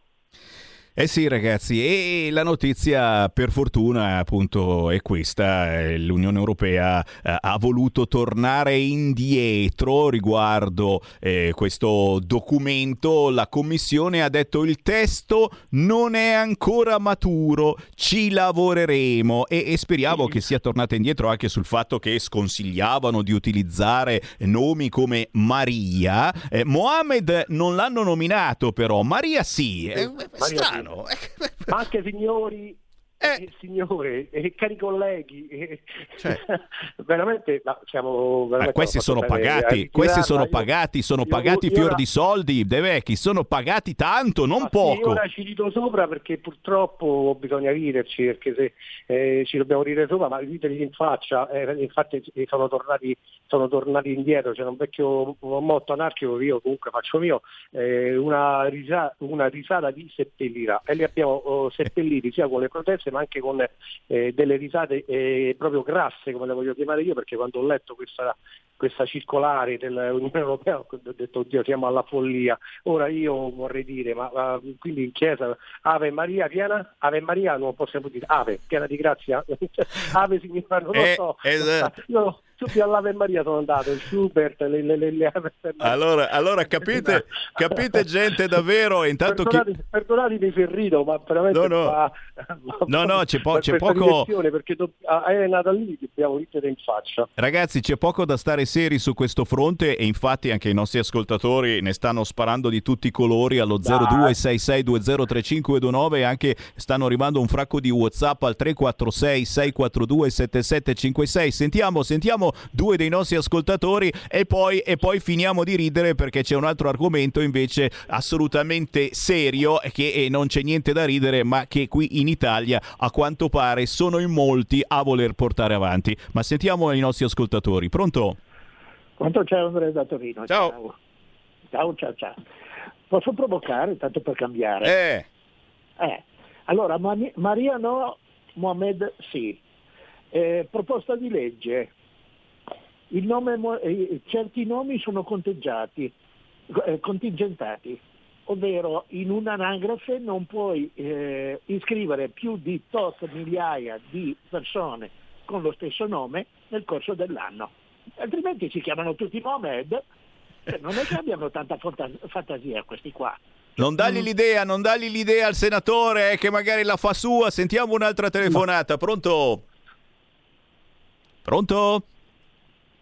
Eh sì ragazzi, e la notizia per fortuna appunto è questa, eh, l'Unione Europea eh, ha voluto tornare indietro riguardo eh, questo documento, la Commissione ha detto il testo non è ancora maturo, ci lavoreremo e, e speriamo che sia tornata indietro anche sul fatto che sconsigliavano di utilizzare nomi come Maria, Eh, Mohammed non l'hanno nominato però, Maria sì, è, è Maria strano. Ma anche signori e signore e cari colleghi, e- veramente ma siamo Ma veramente questi sono a pagati, questi sono pagati, sono io- pagati io fior ora- di soldi, De Vecchi, sono pagati tanto, non Ma sì, poco. ora ci rido sopra perché purtroppo bisogna riderci, perché se eh, ci dobbiamo ridere sopra, ma ridergli in faccia, eh, infatti eh, sono tornati, sono tornati indietro, c'è un vecchio un motto anarchico che io comunque faccio mio, eh, una, risa- una risata di seppellirà e li abbiamo oh, seppelliti sia con le proteste ma anche con eh, delle risate eh, proprio grasse come le voglio chiamare io perché quando ho letto questa, questa circolare dell'Unione Europea ho detto oddio siamo alla follia ora io vorrei dire ma, ma quindi in chiesa Ave Maria piena? Ave Maria non possiamo dire Ave piena di grazia Ave signora non lo Eh, so. eh, io subito all'Ave Maria sono andato, il Schubert, le, le, le, le. Allora, allora capite, capite gente davvero, intanto chi... Perdonate, perdonatemi Ferrino, ma veramente No, no. va- No, no, c'è po- c'è poco- perché do- a- è nata lì che dobbiamo ridere in faccia. Ragazzi, c'è poco da stare seri su questo fronte e infatti anche i nostri ascoltatori ne stanno sparando di tutti i colori allo 0266203529 e anche stanno arrivando un fracco di WhatsApp al 346 642 7756. Sentiamo, sentiamo due dei nostri ascoltatori e poi, e poi finiamo di ridere perché c'è un altro argomento invece assolutamente serio che non c'è niente da ridere ma che qui in Italia a quanto pare sono in molti a voler portare avanti. Ma sentiamo i nostri ascoltatori. Pronto? Quanto c'è Andrea da Torino? Ciao. Ciao, ciao, ciao. Posso provocare, tanto per cambiare? Eh. Eh, Allora, Mani- Maria no, Mohamed sì. Eh, proposta di legge. Il nome mo- eh, certi nomi sono conteggiati, eh, contingentati, ovvero in un'anagrafe non puoi eh, iscrivere più di tot migliaia di persone con lo stesso nome nel corso dell'anno. Altrimenti si chiamano tutti Mohamed. Eh, Non è che abbiano tanta fanta- fantasia questi qua. Non dagli l'idea, non dagli l'idea al senatore eh, che magari la fa sua. Sentiamo un'altra telefonata. Pronto? Pronto?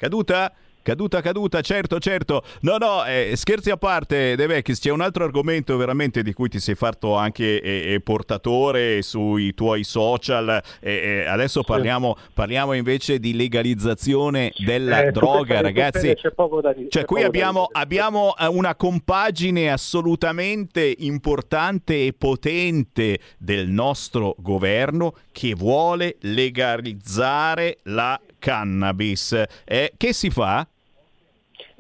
Caduta? Caduta, caduta, certo, certo. No, no, eh, scherzi a parte, De Vecchis, c'è un altro argomento veramente di cui ti sei fatto anche eh, eh, portatore sui tuoi social. Eh, eh, adesso parliamo, parliamo invece di legalizzazione della Eh, droga, ragazzi. C'è poco da dire. Cioè, qui da abbiamo, abbiamo eh, una compagine assolutamente importante e potente del nostro governo che vuole legalizzare la cannabis. Eh, che si fa?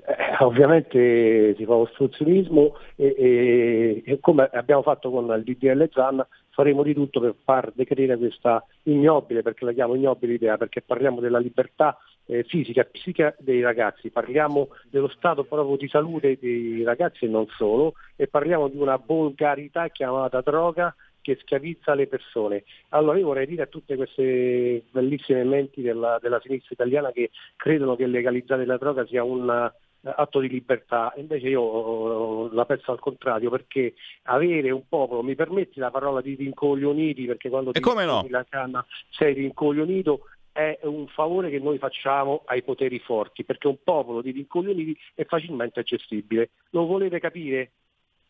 Eh, ovviamente si fa ostruzionismo e, e- e come abbiamo fatto con il DDL ZAN faremo di tutto per far decadere questa ignobile, perché la chiamo ignobile idea, perché parliamo della libertà eh, fisica e psichica dei ragazzi, parliamo dello stato proprio di salute dei ragazzi e non solo, e parliamo di una volgarità chiamata droga che schiavizza le persone. Allora io vorrei dire a tutte queste bellissime menti della, della sinistra italiana che credono che legalizzare la droga sia un eh, atto di libertà, invece io eh, la penso al contrario, perché avere un popolo, mi permetti la parola di rincoglioniti, perché quando ti come no? la canna sei rincoglionito, è un favore che noi facciamo ai poteri forti, perché un popolo di rincoglioniti è facilmente gestibile. Lo volete capire?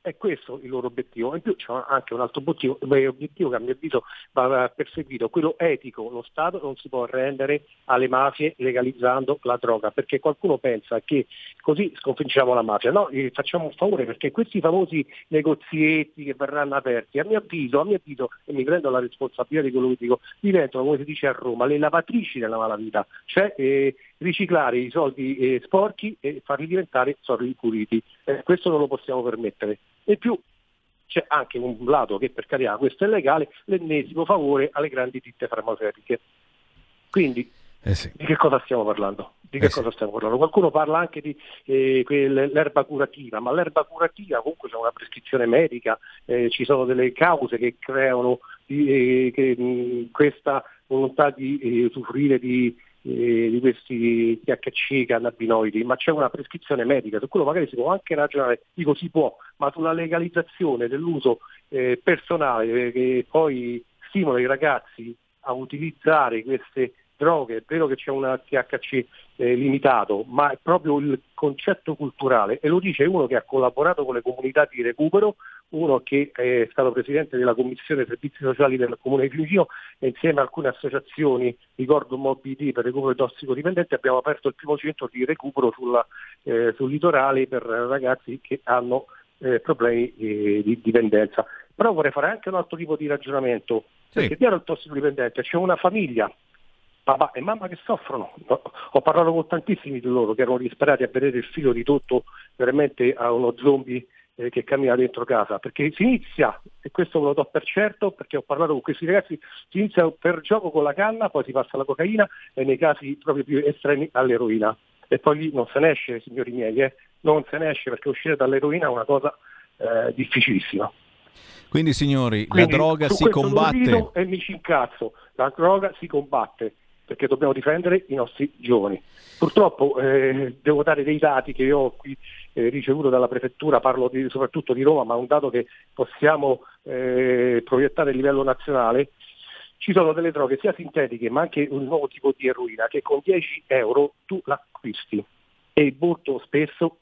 È questo il loro obiettivo. In più c'è anche un altro obiettivo, obiettivo che a mio avviso va perseguito, quello etico. Lo Stato non si può rendere alle mafie legalizzando la droga, perché qualcuno pensa che così sconfiggiamo la mafia. No, gli facciamo un favore perché questi famosi negozietti che verranno aperti, a mio avviso, a mio avviso, e mi prendo la responsabilità di quello che dico, diventano, come si dice a Roma, le lavatrici della malavita, cioè eh, riciclare i soldi eh, sporchi e farli diventare soldi puliti. Eh, questo non lo possiamo permettere. E più c'è anche un lato che per carità questo è legale, l'ennesimo favore alle grandi ditte farmaceutiche. Quindi di che cosa stiamo parlando? Di che Eh sì. cosa stiamo parlando? Qualcuno parla anche di eh, l'erba curativa, ma l'erba curativa comunque c'è una prescrizione medica, eh, ci sono delle cause che creano eh, che, mh, questa volontà di eh, usufruire di, eh, di questi THC cannabinoidi, ma c'è una prescrizione medica, su quello magari si può anche ragionare, dico si può, ma sulla legalizzazione dell'uso eh, personale eh, che poi stimola i ragazzi a utilizzare queste droghe, è vero che c'è un THC eh, limitato, ma è proprio il concetto culturale e lo dice uno che ha collaborato con le comunità di recupero, uno che è stato presidente della commissione servizi sociali del comune di Fiumicino e insieme a alcune associazioni, ricordo MobD per recupero dei tossicodipendenti, abbiamo aperto il primo centro di recupero sulla, eh, sul litorale per ragazzi che hanno eh, problemi eh, di dipendenza. Però vorrei fare anche un altro tipo di ragionamento, perché dietro al tossicodipendente c'è una famiglia papà e mamma che soffrono. No, Ho parlato con tantissimi di loro che erano disperati a vedere il figlio ridotto veramente a uno zombie eh, che cammina dentro casa, perché si inizia, e questo ve lo do per certo, perché ho parlato con questi ragazzi, si inizia per gioco con la canna, poi si passa alla cocaina e nei casi proprio più estremi all'eroina. E poi lì non se ne esce, signori miei, eh? non se ne esce perché uscire dall'eroina è una cosa eh, difficilissima. Quindi, signori, Quindi, la droga si combatte. E mi ci incazzo, la droga si combatte perché dobbiamo difendere i nostri giovani. Purtroppo eh, devo dare dei dati che io ho qui eh, ricevuto dalla prefettura, parlo di, soprattutto di Roma, ma un dato che possiamo eh, proiettare a livello nazionale. Ci sono delle droghe sia sintetiche ma anche un nuovo tipo di eroina che con 10 euro tu l'acquisti e molto spesso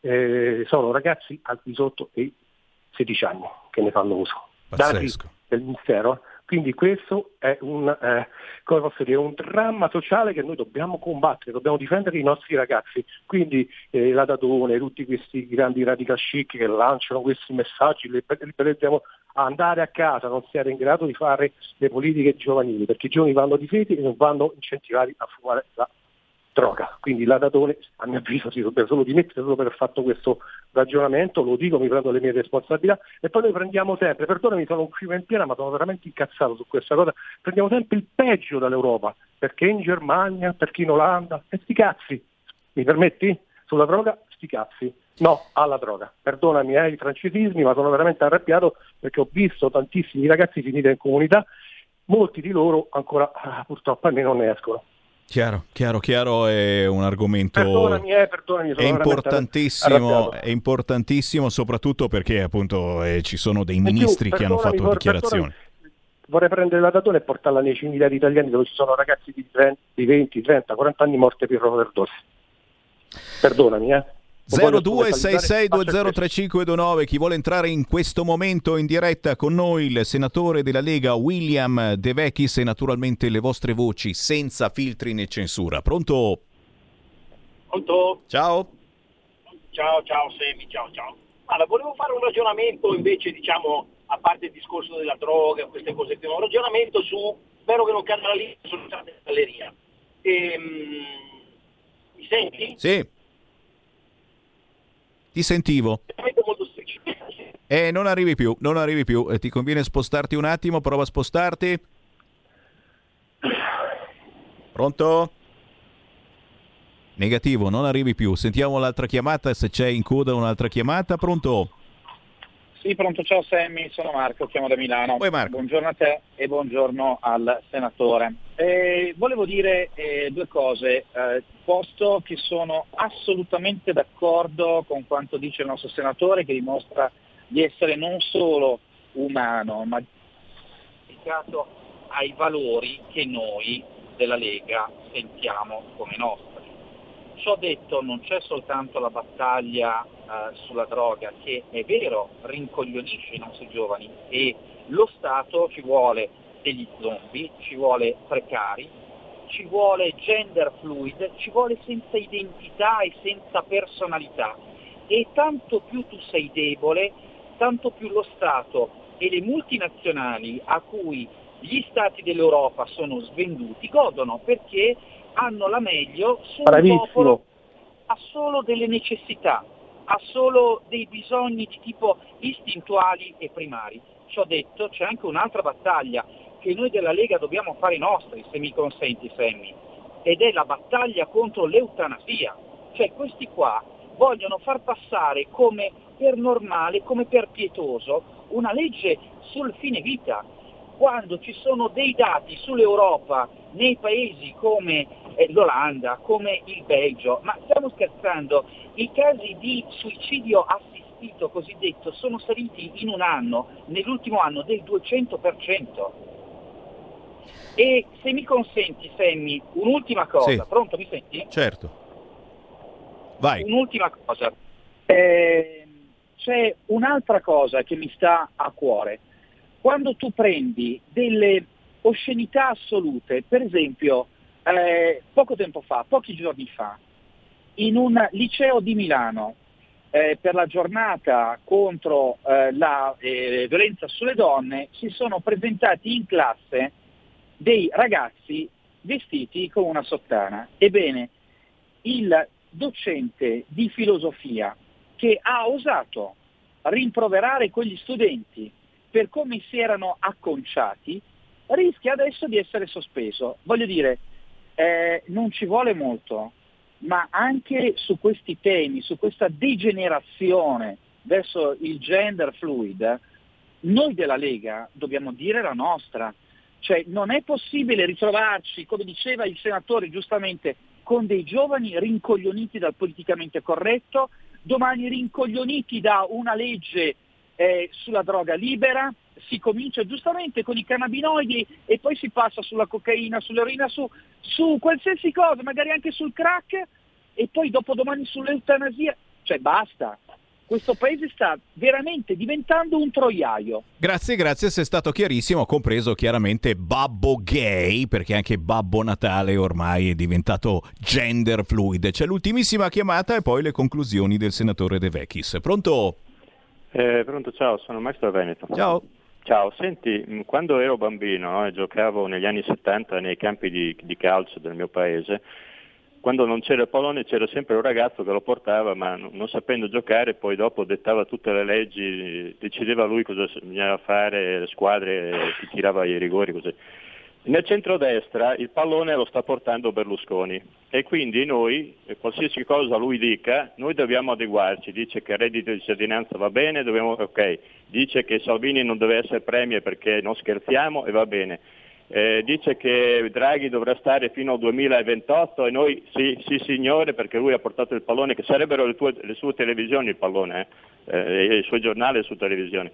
eh, sono ragazzi al di sotto dei 16 anni che ne fanno uso. Pazzesco. Dati del Ministero quindi questo è un, eh, dire, un, dramma sociale che noi dobbiamo combattere, dobbiamo difendere i nostri ragazzi. Quindi eh, la Datone, tutti questi grandi radical chic che lanciano questi messaggi, li, dobbiamo andare a casa, non siamo in grado di fare le politiche giovanili, perché i giovani vanno difesi e non vanno incentivati a fumare la droga. Quindi la Datone, a mio avviso, si dovrebbe solo dimettere solo per aver fatto questo ragionamento, lo dico, mi prendo le mie responsabilità e poi noi prendiamo sempre, perdonami sono un fiume in piena ma sono veramente incazzato su questa cosa, prendiamo sempre il peggio dall'Europa, perché in Germania, perché in Olanda, e sti cazzi, mi permetti? Sulla droga, sti cazzi. No, alla droga. Perdonami eh, i francesismi, ma sono veramente arrabbiato perché ho visto tantissimi ragazzi finire in comunità, molti di loro ancora ah, purtroppo a me non ne escono. Chiaro, chiaro, chiaro, è un argomento perdonami, eh, perdonami, è importantissimo, è importantissimo soprattutto perché appunto eh, ci sono dei ministri più, che hanno fatto dichiarazioni. Vorrei prendere la datone e portarla nei cimiteri italiani dove ci sono ragazzi di, 30, di 20, 30, 40 anni morti per overdose. Perdonami, eh. 0266203529 chi vuole entrare in questo momento in diretta con noi il senatore della Lega William De Vecchis e naturalmente le vostre voci senza filtri né censura. Pronto? Pronto? Ciao. Ciao ciao Semi ciao ciao. Allora volevo fare un ragionamento invece diciamo a parte il discorso della droga queste cose qui un ragionamento su spero che non cada la linea sulla galleria. Ehm, mi senti? Sì ti sentivo. Eh, non arrivi più, non arrivi più. Eh, ti conviene spostarti un attimo, prova a spostarti. Pronto? Negativo, non arrivi più. Sentiamo l'altra chiamata, se c'è in coda un'altra chiamata. Pronto? Sì, pronto, ciao Sammy, sono Marco, chiamo da Milano. Buongiorno a te e buongiorno al senatore. Eh, volevo dire eh, due cose, eh, posto che sono assolutamente d'accordo con quanto dice il nostro senatore che dimostra di essere non solo umano, ma dedicato ai valori che noi della Lega sentiamo come nostri. Ciò detto non c'è soltanto la battaglia eh, sulla droga che è vero rincoglionisce i nostri giovani e lo Stato ci vuole degli zombie, ci vuole precari, ci vuole gender fluid, ci vuole senza identità e senza personalità. E tanto più tu sei debole, tanto più lo Stato e le multinazionali a cui gli stati dell'Europa sono svenduti godono perché hanno la meglio su un popolo ha solo delle necessità, ha solo dei bisogni di tipo istintuali e primari. Ciò detto c'è anche un'altra battaglia che noi della Lega dobbiamo fare nostri, se mi consenti Sammy, ed è la battaglia contro l'eutanasia. Cioè questi qua vogliono far passare come per normale, come per pietoso, una legge sul fine vita, quando ci sono dei dati sull'Europa nei paesi come eh, l'Olanda, come il Belgio, ma stiamo scherzando, i casi di suicidio assistito cosiddetto sono saliti in un anno, nell'ultimo anno del 200%. E se mi consenti, Sammy, un'ultima cosa, sì. pronto, mi senti? Certo. Vai. Un'ultima cosa. Eh, c'è un'altra cosa che mi sta a cuore. Quando tu prendi delle oscenità assolute, per esempio, eh, poco tempo fa, pochi giorni fa, in un liceo di Milano, eh, per la giornata contro eh, la eh, violenza sulle donne, si sono presentati in classe dei ragazzi vestiti con una sottana. Ebbene, il docente di filosofia che ha osato rimproverare quegli studenti per come si erano acconciati, rischia adesso di essere sospeso. Voglio dire, eh, non ci vuole molto, ma anche su questi temi, su questa degenerazione verso il gender fluid, noi della Lega dobbiamo dire la nostra. Cioè non è possibile ritrovarci, come diceva il senatore giustamente, con dei giovani rincoglioniti dal politicamente corretto, domani rincoglioniti da una legge eh, sulla droga libera, si comincia giustamente con i cannabinoidi e poi si passa sulla cocaina, sull'eroina, su, su qualsiasi cosa, magari anche sul crack e poi dopo domani sull'eutanasia, cioè basta, questo paese sta veramente diventando un troiaio. Grazie, grazie, sei stato chiarissimo, compreso chiaramente Babbo Gay, perché anche Babbo Natale ormai è diventato gender fluid. C'è l'ultimissima chiamata e poi le conclusioni del senatore De Vecchis. Pronto? Eh, pronto, ciao, sono Maestro Veneto. Ciao. Ciao, senti, quando ero bambino e giocavo negli anni 70 nei campi di, di calcio del mio paese, quando non c'era il pallone c'era sempre un ragazzo che lo portava, ma non sapendo giocare poi dopo dettava tutte le leggi, decideva lui cosa bisognava fare, le squadre, chi tirava i rigori, così. Nel centrodestra il pallone lo sta portando Berlusconi e quindi noi, qualsiasi cosa lui dica, noi dobbiamo adeguarci. Dice che il reddito di cittadinanza va bene, dobbiamo, ok. Dice che Salvini non deve essere premio perché non scherziamo e va bene eh, dice che Draghi dovrà stare fino al 2028 e noi sì, sì signore perché lui ha portato il pallone, che sarebbero le, tue, le sue televisioni il pallone, eh? Eh, i suoi giornali e le sue televisioni.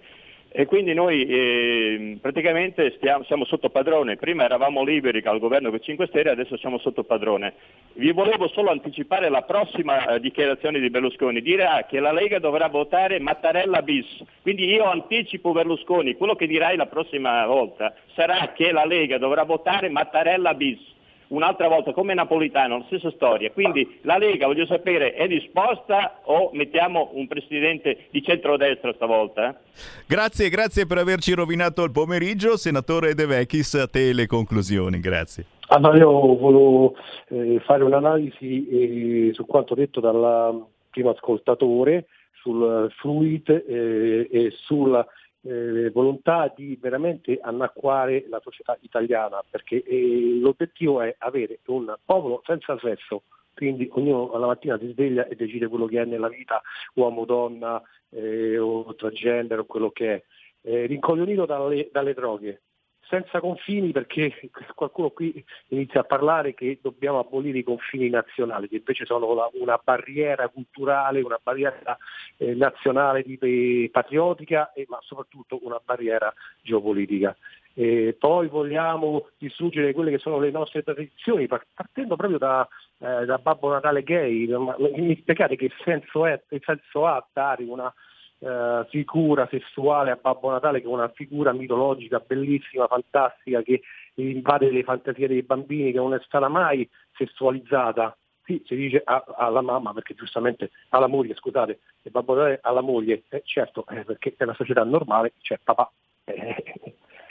E quindi noi eh, praticamente stiamo, siamo sotto padrone, prima eravamo liberi al governo con 5 Stelle, adesso siamo sotto padrone. Vi volevo solo anticipare la prossima eh, dichiarazione di Berlusconi, dirà che la Lega dovrà votare Mattarella bis, quindi io anticipo Berlusconi, quello che dirai la prossima volta sarà che la Lega dovrà votare Mattarella bis un'altra volta come Napolitano, la stessa storia. Quindi la Lega, voglio sapere, è disposta o mettiamo un presidente di centrodestra stavolta? Grazie, grazie per averci rovinato il pomeriggio. Senatore De Vecchis, a te le conclusioni. Grazie. Allora io volevo eh, fare un'analisi eh, su quanto detto dal primo ascoltatore sul fluid eh, e sulla eh, volontà di veramente annacquare la società italiana, perché eh, l'obiettivo è avere un popolo senza sesso, quindi ognuno alla mattina si sveglia e decide quello che è nella vita, uomo, donna eh, o transgender o quello che è, eh, rincoglionito dalle, dalle droghe, senza confini perché qualcuno qui inizia a parlare che dobbiamo abolire i confini nazionali, che invece sono una barriera culturale, una barriera eh, nazionale di, patriottica, eh, ma soprattutto una barriera geopolitica. E poi vogliamo distruggere quelle che sono le nostre tradizioni, partendo proprio da, eh, da Babbo Natale gay. Mi spiegate che senso, è, che senso ha dare una eh, figura sessuale a Babbo Natale che è una figura mitologica bellissima, fantastica, che invade le fantasie dei bambini, che non è stata mai sessualizzata. Sì, si dice alla mamma, perché giustamente alla moglie, scusate, e Babbo Natale alla moglie, eh, certo, eh, perché una società normale, c'è papà e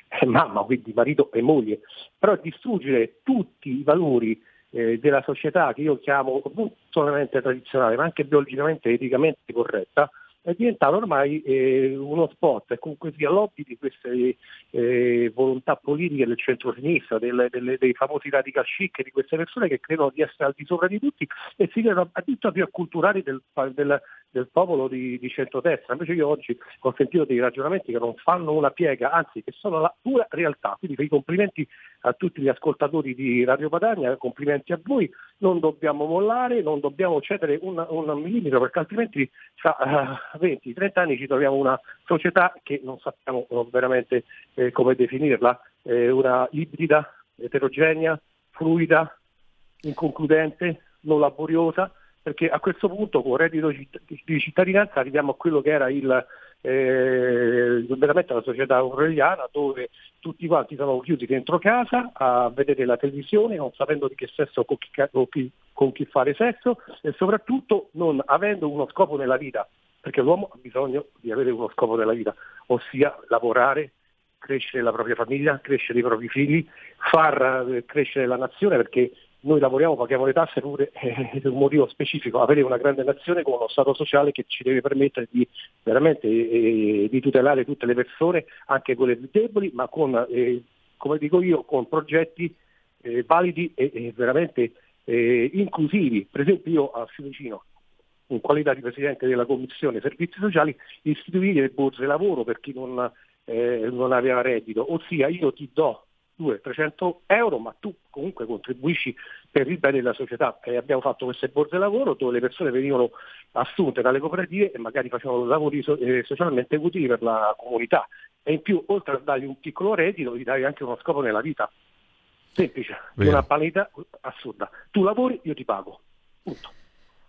eh, mamma, quindi marito e moglie, però distruggere tutti i valori eh, della società che io chiamo non solamente tradizionale, ma anche biologicamente eticamente corretta, è diventato ormai eh, uno spot e comunque sia lobby di queste eh, volontà politiche del centro-sinistra, delle, delle, dei famosi radical chic, di queste persone che credono di essere al di sopra di tutti e si credono addirittura più acculturati del, del, del popolo di, di centrodestra. Invece io oggi ho sentito dei ragionamenti che non fanno una piega, anzi che sono la pura realtà. Quindi i complimenti a tutti gli ascoltatori di Radio Padania, complimenti a voi, non dobbiamo mollare, non dobbiamo cedere un, un millimetro perché altrimenti tra uh, 20-30 anni ci troviamo una società che non sappiamo veramente eh, come definirla, eh, una ibrida, eterogenea, fluida, inconcludente, non laboriosa, perché a questo punto con reddito di cittadinanza arriviamo a quello che era il, eh, veramente la società orwelliana dove tutti quanti sono chiusi dentro casa a vedere la televisione non sapendo di che sesso con chi, con chi, con chi fare sesso e soprattutto non avendo uno scopo nella vita perché l'uomo ha bisogno di avere uno scopo nella vita ossia lavorare crescere la propria famiglia, crescere i propri figli, far eh, crescere la nazione perché noi lavoriamo, paghiamo le tasse pure eh, per un motivo specifico, avere una grande nazione con uno Stato sociale che ci deve permettere di veramente eh, di tutelare tutte le persone, anche quelle più deboli, ma con, eh, come dico io, con progetti eh, validi e, e veramente eh, inclusivi. Per esempio io a Fiumicino, in qualità di Presidente della Commissione Servizi Sociali, istituire le borse lavoro per chi non, eh, non aveva reddito, ossia io ti do 200, 300 euro, ma tu comunque contribuisci per il bene della società. E abbiamo fatto queste borse lavoro dove le persone venivano assunte dalle cooperative e magari facevano lavori eh, socialmente utili per la comunità. E in più, oltre a dargli un piccolo reddito, gli dai anche uno scopo nella vita. Semplice, Vero. una banalità assurda. Tu lavori, io ti pago. Punto.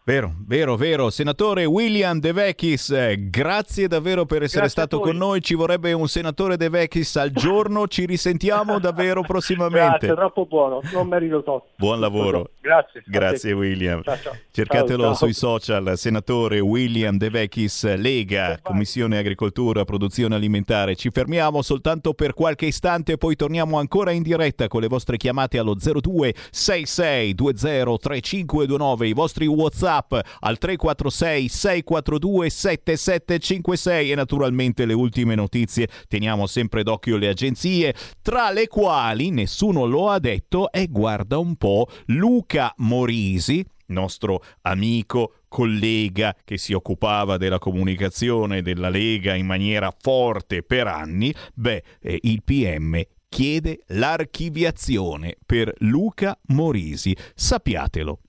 Vero, vero, vero. Senatore William De Vecchis, eh, grazie davvero per essere Grazie stato con noi. Ci vorrebbe un senatore De Vecchis al giorno. Ci risentiamo davvero prossimamente. Grazie, troppo buono, non merito troppo. Buon lavoro. Grazie. Grazie William. Ciao, ciao. Cercatelo Ciao, sui social, senatore William De Vecchis, Lega, Commissione Agricoltura, Produzione Alimentare. Ci fermiamo soltanto per qualche istante, poi torniamo ancora in diretta con le vostre chiamate allo 02 66 20 3529, i vostri WhatsApp al 346 642 7756 e naturalmente le ultime notizie. Teniamo sempre d'occhio le agenzie, tra le quali nessuno lo ha detto e guarda un po' Luca Morisi, nostro amico, collega che si occupava della comunicazione della Lega in maniera forte per anni, beh, eh, il PM chiede l'archiviazione per Luca Morisi. Sappiatelo.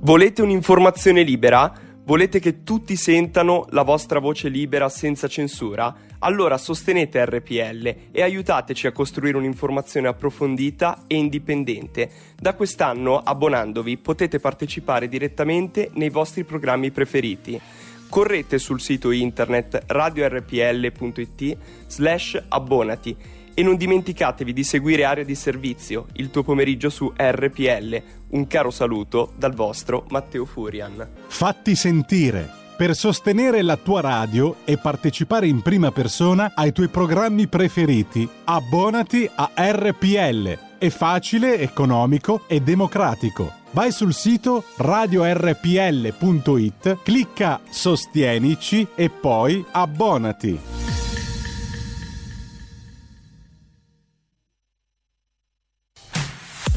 Volete un'informazione libera? Volete che tutti sentano la vostra voce libera senza censura? Allora sostenete RPL e aiutateci a costruire un'informazione approfondita e indipendente. Da quest'anno, abbonandovi, potete partecipare direttamente nei vostri programmi preferiti. Correte sul sito internet radiorpl.it slash abbonati e non dimenticatevi di seguire Area di Servizio, il tuo pomeriggio su RPL. Un caro saluto dal vostro Matteo Furian. Fatti sentire per sostenere la tua radio e partecipare in prima persona ai tuoi programmi preferiti. Abbonati a RPL. È facile, economico e democratico. Vai sul sito radiorpl.it, clicca Sostienici e poi abbonati.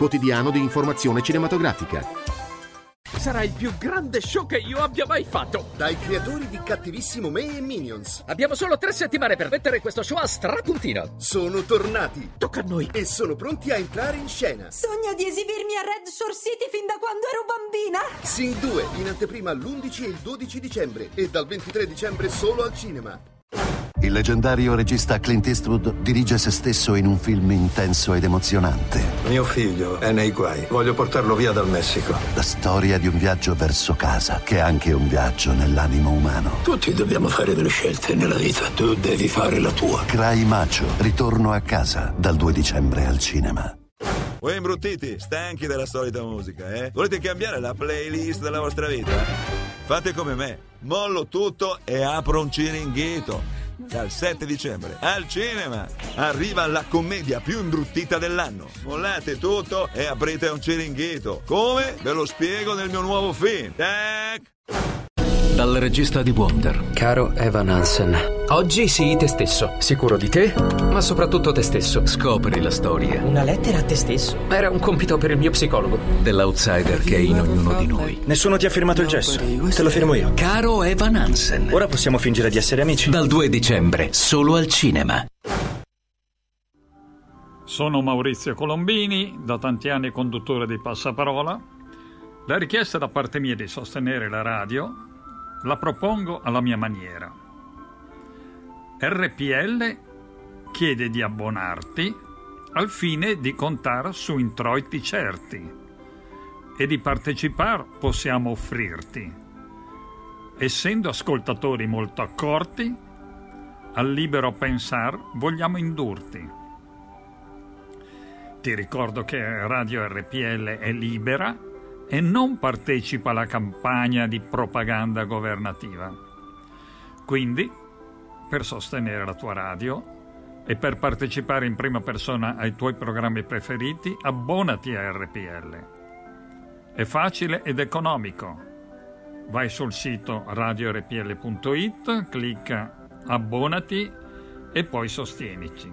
quotidiano di informazione cinematografica. Sarà il più grande show che io abbia mai fatto. Dai creatori di Cattivissimo Me e Minions. Abbiamo solo tre settimane per mettere questo show a strapuntino. Sono tornati. Tocca a noi. E sono pronti a entrare in scena. Sogno di esibirmi a Red Shore City fin da quando ero bambina. Sing 2 in anteprima l'11 e il 12 dicembre e dal 23 dicembre solo al cinema. Il leggendario regista Clint Eastwood dirige se stesso in un film intenso ed emozionante. Mio figlio è nei guai. Voglio portarlo via dal Messico. La storia di un viaggio verso casa, che è anche un viaggio nell'animo umano. Tutti dobbiamo fare delle scelte nella vita. Tu devi fare la tua. Cry Macio, ritorno a casa, dal 2 dicembre al cinema. Voi imbruttiti, stanchi della solita musica, eh? Volete cambiare la playlist della vostra vita? Fate come me, mollo tutto e apro un ciringhito. Dal 7 dicembre al cinema arriva la commedia più imbruttita dell'anno. Mollate tutto e aprite un ciringhito. Come? Ve lo spiego nel mio nuovo film. Tac! Dal regista di Wonder. Caro Evan Hansen, oggi sii te stesso, sicuro di te, ma soprattutto te stesso. Scopri la storia Una lettera a te stesso? Era un compito per il mio psicologo. dell'outsider che è in ognuno di noi. Nessuno ti ha firmato il gesso. Te lo firmo io. Caro Evan Hansen. Ora possiamo fingere di essere amici. Dal 2 dicembre, solo al cinema. Sono Maurizio Colombini, da tanti anni conduttore di Passaparola. La richiesta da parte mia di sostenere la radio la propongo alla mia maniera. RPL chiede di abbonarti al fine di contare su introiti certi e di partecipare possiamo offrirti. Essendo ascoltatori molto accorti, al libero pensar vogliamo indurti. Ti ricordo che Radio RPL è libera e non partecipa alla campagna di propaganda governativa. Quindi, per sostenere la tua radio, E per partecipare in prima persona ai tuoi programmi preferiti, abbonati a RPL. È facile ed economico. Vai sul sito radiorpl.it, clicca abbonati e poi sostienici.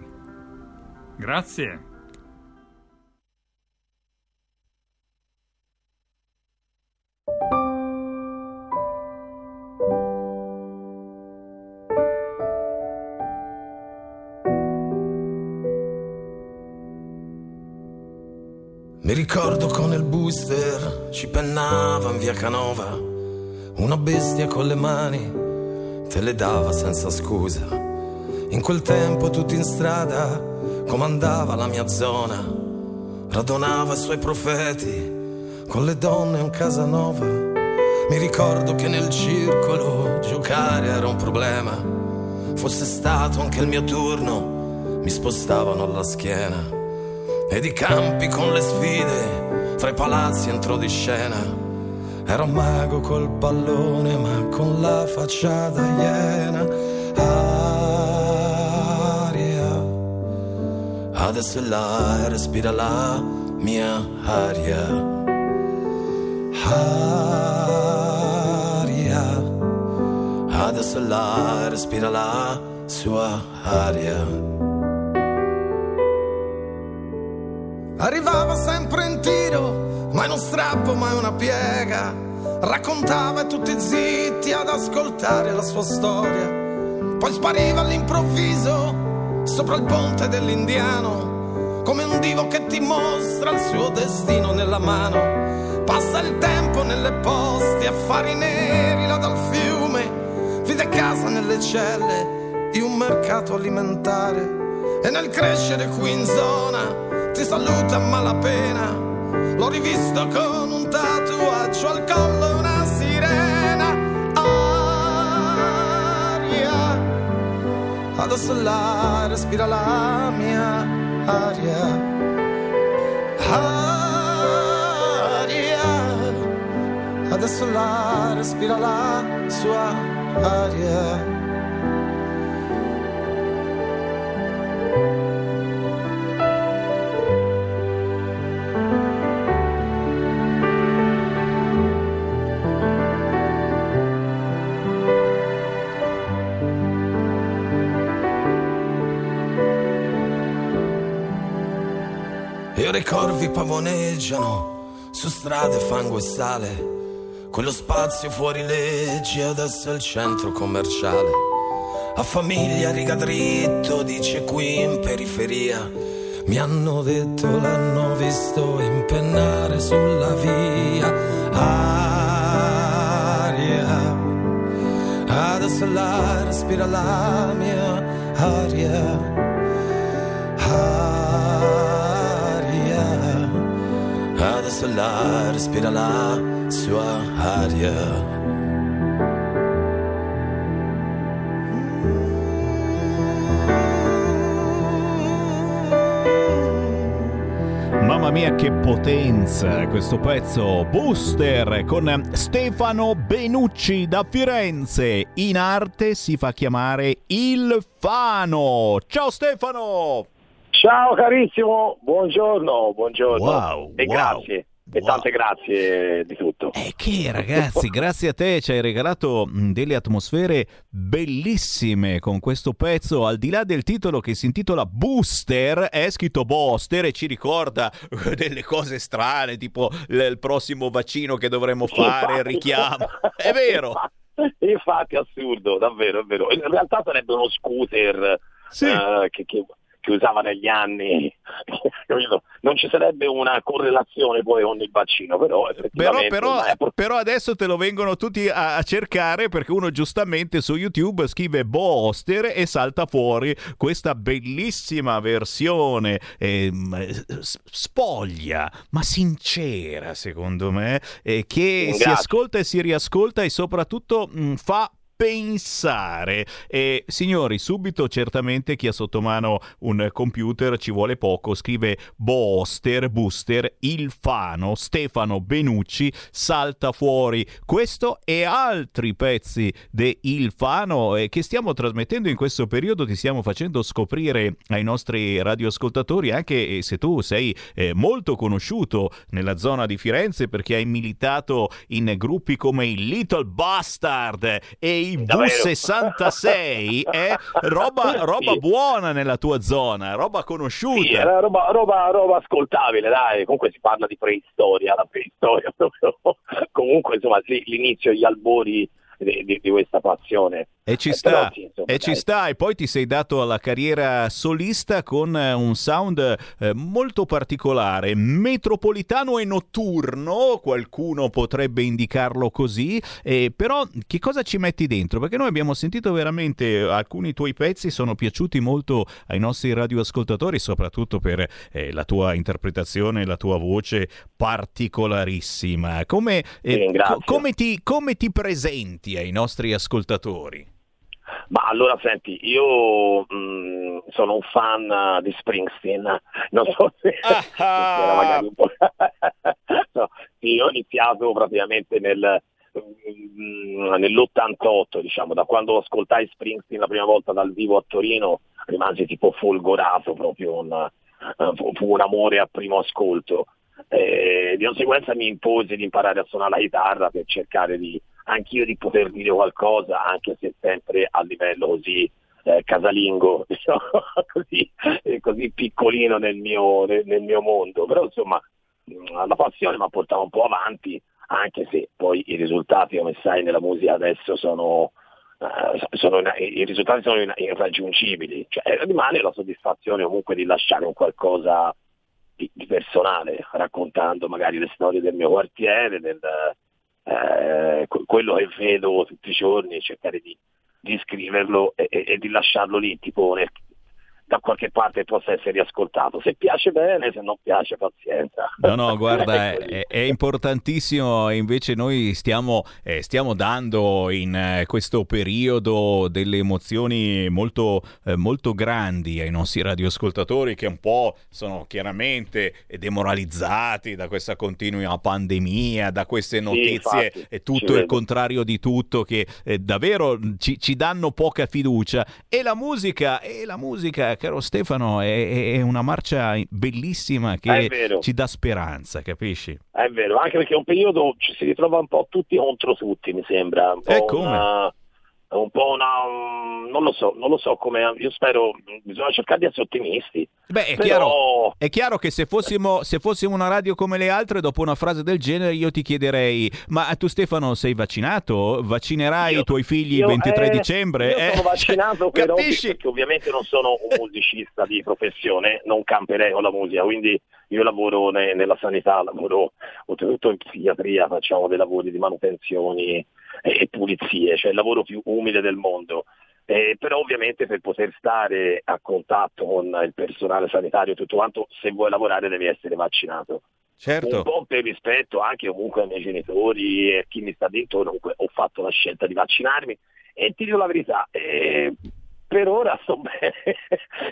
Grazie. Mi ricordo con il booster ci pennava in via Canova, una bestia con le mani te le dava senza scusa. In quel tempo tutti in strada comandava la mia zona, radunava i suoi profeti con le donne in casa nova. Mi ricordo che nel circolo giocare era un problema, fosse stato anche il mio turno, mi spostavano alla schiena ed i campi con le sfide, fra i palazzi entrò di scena. Era un mago col pallone, ma con la faccia da iena. Aria, adesso è là e respira la mia aria. Aria, adesso è là e respira la sua aria. Arrivava sempre in tiro, mai uno strappo, mai una piega. Raccontava e tutti zitti ad ascoltare la sua storia. Poi spariva all'improvviso sopra il ponte dell'Indiano, come un divo che ti mostra il suo destino nella mano. Passa il tempo nelle poste, affari neri là dal fiume, vide casa nelle celle di un mercato alimentare. E nel crescere qui in zona ti saluta a malapena. L'ho rivisto con un tatuaggio al collo, una sirena. Aria, adesso là respira la mia aria. Aria, adesso là respira la sua aria. Ore corvi pavoneggiano su strade fango e sale. Quello spazio fuori legge adesso è il centro commerciale. A famiglia riga dritto, dice qui in periferia. Mi hanno detto l'hanno visto impennare sulla via. Aria, adesso la respira la mia aria. Adesso la respira la sua aria. Mamma mia che potenza questo pezzo. Booster con Stefano Benucci da Firenze. In arte si fa chiamare Il Fano. Ciao Stefano Ciao carissimo, buongiorno, buongiorno wow, e wow, grazie. E tante grazie di tutto. E che ragazzi, grazie a te ci hai regalato delle atmosfere bellissime con questo pezzo, al di là del titolo che si intitola Booster, è scritto Boster e ci ricorda delle cose strane, tipo il prossimo vaccino che dovremmo fare, il richiamo. È vero. Infatti, assurdo, davvero, è vero. In realtà sarebbe uno scooter sì. uh, che, che che usava negli anni, non ci sarebbe una correlazione poi con il vaccino, però però, però, però adesso te lo vengono tutti a, a, cercare perché uno giustamente su YouTube scrive Boster e salta fuori questa bellissima versione eh, spoglia, ma sincera secondo me, eh, che si ascolta e si riascolta e soprattutto mh, fa pensare. E signori, subito certamente chi ha sotto mano un computer ci vuole poco, scrive Booster, Booster, Il Fano, Stefano Benucci, salta fuori questo e altri pezzi di Il Fano eh, che stiamo trasmettendo in questo periodo, ti stiamo facendo scoprire ai nostri radioascoltatori anche se tu sei eh, molto conosciuto nella zona di Firenze perché hai militato in gruppi come i Little Bastard e i V66 è roba, roba Sì. buona nella tua zona, roba conosciuta. Sì, era roba, roba, roba ascoltabile, dai, comunque si parla di preistoria, la preistoria proprio, comunque insomma l'inizio, gli albori di, di- questa passione. E ci Eh, sta, però sì, insomma, e ci sta, e poi ti sei dato alla carriera solista con eh, un sound eh, molto particolare, metropolitano e notturno, qualcuno potrebbe indicarlo così, eh, però che cosa ci metti dentro? Perché noi abbiamo sentito veramente alcuni tuoi pezzi, sono piaciuti molto ai nostri radioascoltatori, soprattutto per eh, la tua interpretazione, la tua voce particolarissima. Come, eh, come ti, come ti presenti ai nostri ascoltatori? Ma allora senti, io mh, sono un fan di Springsteen, non so se, se era magari un po'... no, sì, io ho iniziato praticamente nel, mh, nell'88, diciamo, da quando ascoltai Springsteen la prima volta dal vivo a Torino, rimasi tipo folgorato proprio, un, eh, fu, un amore a primo ascolto. Eh, di conseguenza mi imposi di imparare a suonare la chitarra per cercare di anch'io di poter dire qualcosa, anche se sempre a livello così eh, casalingo, diciamo, così, eh, così piccolino nel mio, nel, mio mondo. Però insomma mh, la passione mi ha portato un po' avanti, anche se poi i risultati, come sai, nella musica adesso sono, eh, sono i risultati sono irraggiungibili. Cioè, rimane la soddisfazione comunque di lasciare un qualcosa di, di personale, raccontando magari le storie del mio quartiere, del, eh, que- quello che vedo tutti i giorni, cercare di, di scriverlo e, e- e di lasciarlo lì, tipo nel- da qualche parte possa essere riascoltato. Se piace bene, se non piace pazienza. No, no, guarda, È è, importantissimo invece noi stiamo, eh, stiamo dando in eh, questo periodo delle emozioni molto, eh, molto grandi ai nostri radioascoltatori che un po' sono chiaramente demoralizzati da questa continua pandemia, da queste notizie, infatti, e ci tutto il contrario di tutto che eh, davvero ci, ci danno poca fiducia. E la musica, e la musica, caro Stefano, è, è una marcia bellissima che ci dà speranza, capisci? È vero, anche perché è un periodo ci si ritrova un po' tutti contro tutti, mi sembra. Un po' Eh, come? una- un po' una... un- non lo so, non lo so come... Io spero, bisogna cercare di essere ottimisti. Beh, è Però- chiaro, è chiaro che se fossimo, se fossimo una radio come le altre, dopo una frase del genere, io ti chiederei: Ma tu, Stefano, sei vaccinato? Vaccinerai i tuoi figli il Io, 23 eh, dicembre? Io Eh, sono vaccinato però capisci? perché ovviamente non sono un musicista di professione, non camperei con la musica, quindi io lavoro ne- nella sanità, lavoro oltretutto in psichiatria, facciamo dei lavori di manutenzioni e, pulizie, cioè il lavoro più umile del mondo. Eh, però ovviamente per poter stare a contatto con il personale sanitario e tutto quanto, se vuoi lavorare devi essere vaccinato. Certo. Un po' per rispetto anche comunque ai miei genitori e a chi mi sta dentro, comunque ho fatto la scelta di vaccinarmi e ti dico la verità, eh, per ora sto bene,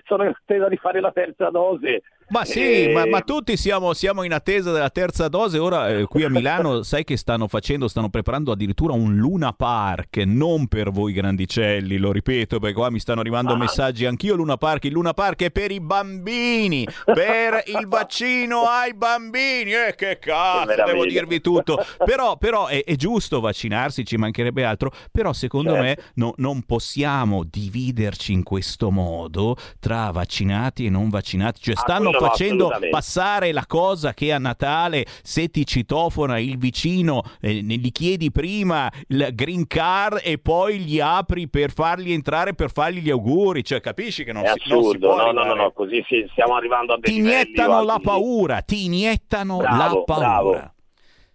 sono in attesa di fare la terza dose. Ma sì, Eh, ma, ma tutti siamo, siamo in attesa della terza dose. Ora eh, qui a Milano sai che stanno facendo, stanno preparando addirittura un Luna Park, non per voi grandicelli, lo ripeto, perché qua mi stanno arrivando Ah. messaggi anch'io Luna Park. Il Luna Park è per i bambini, per il vaccino ai bambini. E che cazzo, devo dirvi tutto. Però, però è, è giusto vaccinarsi, ci mancherebbe altro. Però secondo Certo. me no- non possiamo dividerci in questo modo tra vaccinati e non vaccinati. Cioè stanno no, facendo passare la cosa che a Natale se ti citofona il vicino eh, ne- gli chiedi prima il green card e poi gli apri per fargli entrare per fargli gli auguri. Cioè capisci che non, è si, non si assurdo, può no, no, no, no, così sì, stiamo arrivando a dei Ti iniettano la paura, ti iniettano Bravo, la paura. bravo.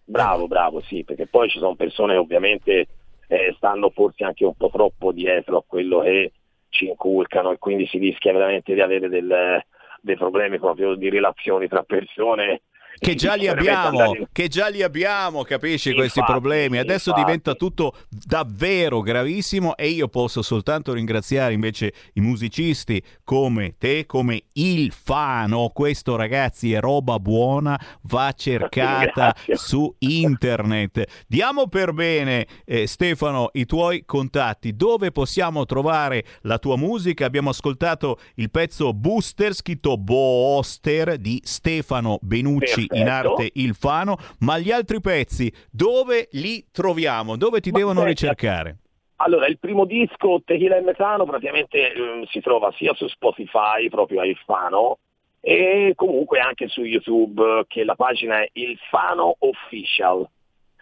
Bravo, bravo, sì, perché poi ci sono persone che ovviamente eh, stanno forse anche un po' troppo dietro a quello che ci inculcano e quindi si rischia veramente di avere del- dei problemi proprio di relazioni tra persone che già li abbiamo, che già li abbiamo, capisci questi Infatti, problemi. Adesso infatti. diventa tutto davvero gravissimo e io posso soltanto ringraziare invece i musicisti come te, come il Fano. Questo ragazzi è roba buona, va cercata Grazie. su internet. Diamo per bene eh, Stefano i tuoi contatti, dove possiamo trovare la tua musica? Abbiamo ascoltato il pezzo Booster, scritto Booster di Stefano Benucci in Perfetto. arte Il Fano, ma gli altri pezzi dove li troviamo? Dove ti Ma devono senta, ricercare? Allora, il primo disco, Tequila e Metano, praticamente ehm, si trova sia su Spotify, proprio a Il Fano, e comunque anche su YouTube, che la pagina è Il Fano Official.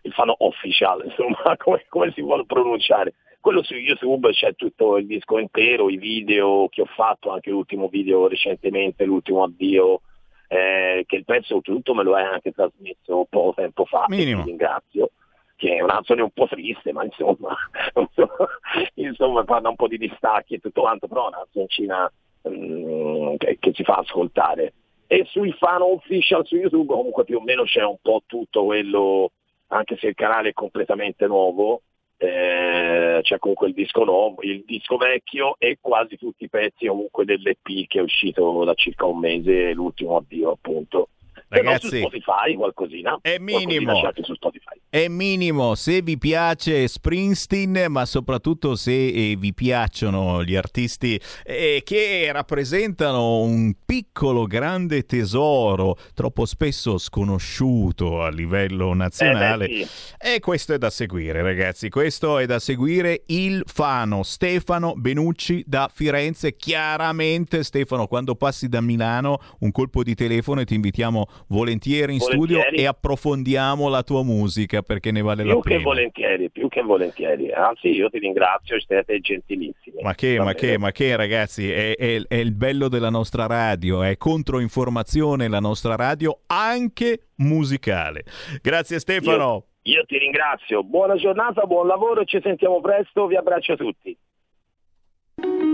Il Fano Official, insomma, come, come si vuole pronunciare. Quello su YouTube c'è tutto il disco intero, i video che ho fatto, anche l'ultimo video recentemente, l'ultimo addio, eh, che il pezzo tutto me lo hai anche trasmesso poco tempo fa, Minimo. ti ringrazio che è una canzone un po' triste, ma insomma, insomma parla un po' di distacchi e tutto quanto, però è una canzoncina mm, che, che ci fa ascoltare. E sui fan official su YouTube comunque più o meno c'è un po' tutto quello, anche se il canale è completamente nuovo, eh, c'è comunque il disco nuovo, il disco vecchio e quasi tutti i pezzi comunque dell'EP che è uscito da circa un mese, l'ultimo addio appunto. Ragazzi, su Spotify qualcosina. è minimo. Spotify. È minimo se vi piace Springsteen, ma soprattutto se eh, vi piacciono gli artisti eh, che rappresentano un piccolo grande tesoro, troppo spesso sconosciuto a livello nazionale. Eh beh, sì. E questo è da seguire, ragazzi. Questo è da seguire il Fano Stefano Benucci da Firenze. Chiaramente, Stefano, quando passi da Milano, un colpo di telefono e ti invitiamo volentieri in studio Volentieri. e approfondiamo la tua musica perché ne vale la Più che pena. volentieri, più che volentieri. Anzi, io ti ringrazio, siete gentilissimi. Ma che, ma che, ma che ragazzi, è, è- è il bello della nostra radio, è controinformazione la nostra radio anche musicale. Grazie Stefano. Io ti ringrazio, buona giornata, buon lavoro e ci sentiamo presto, vi abbraccio a tutti.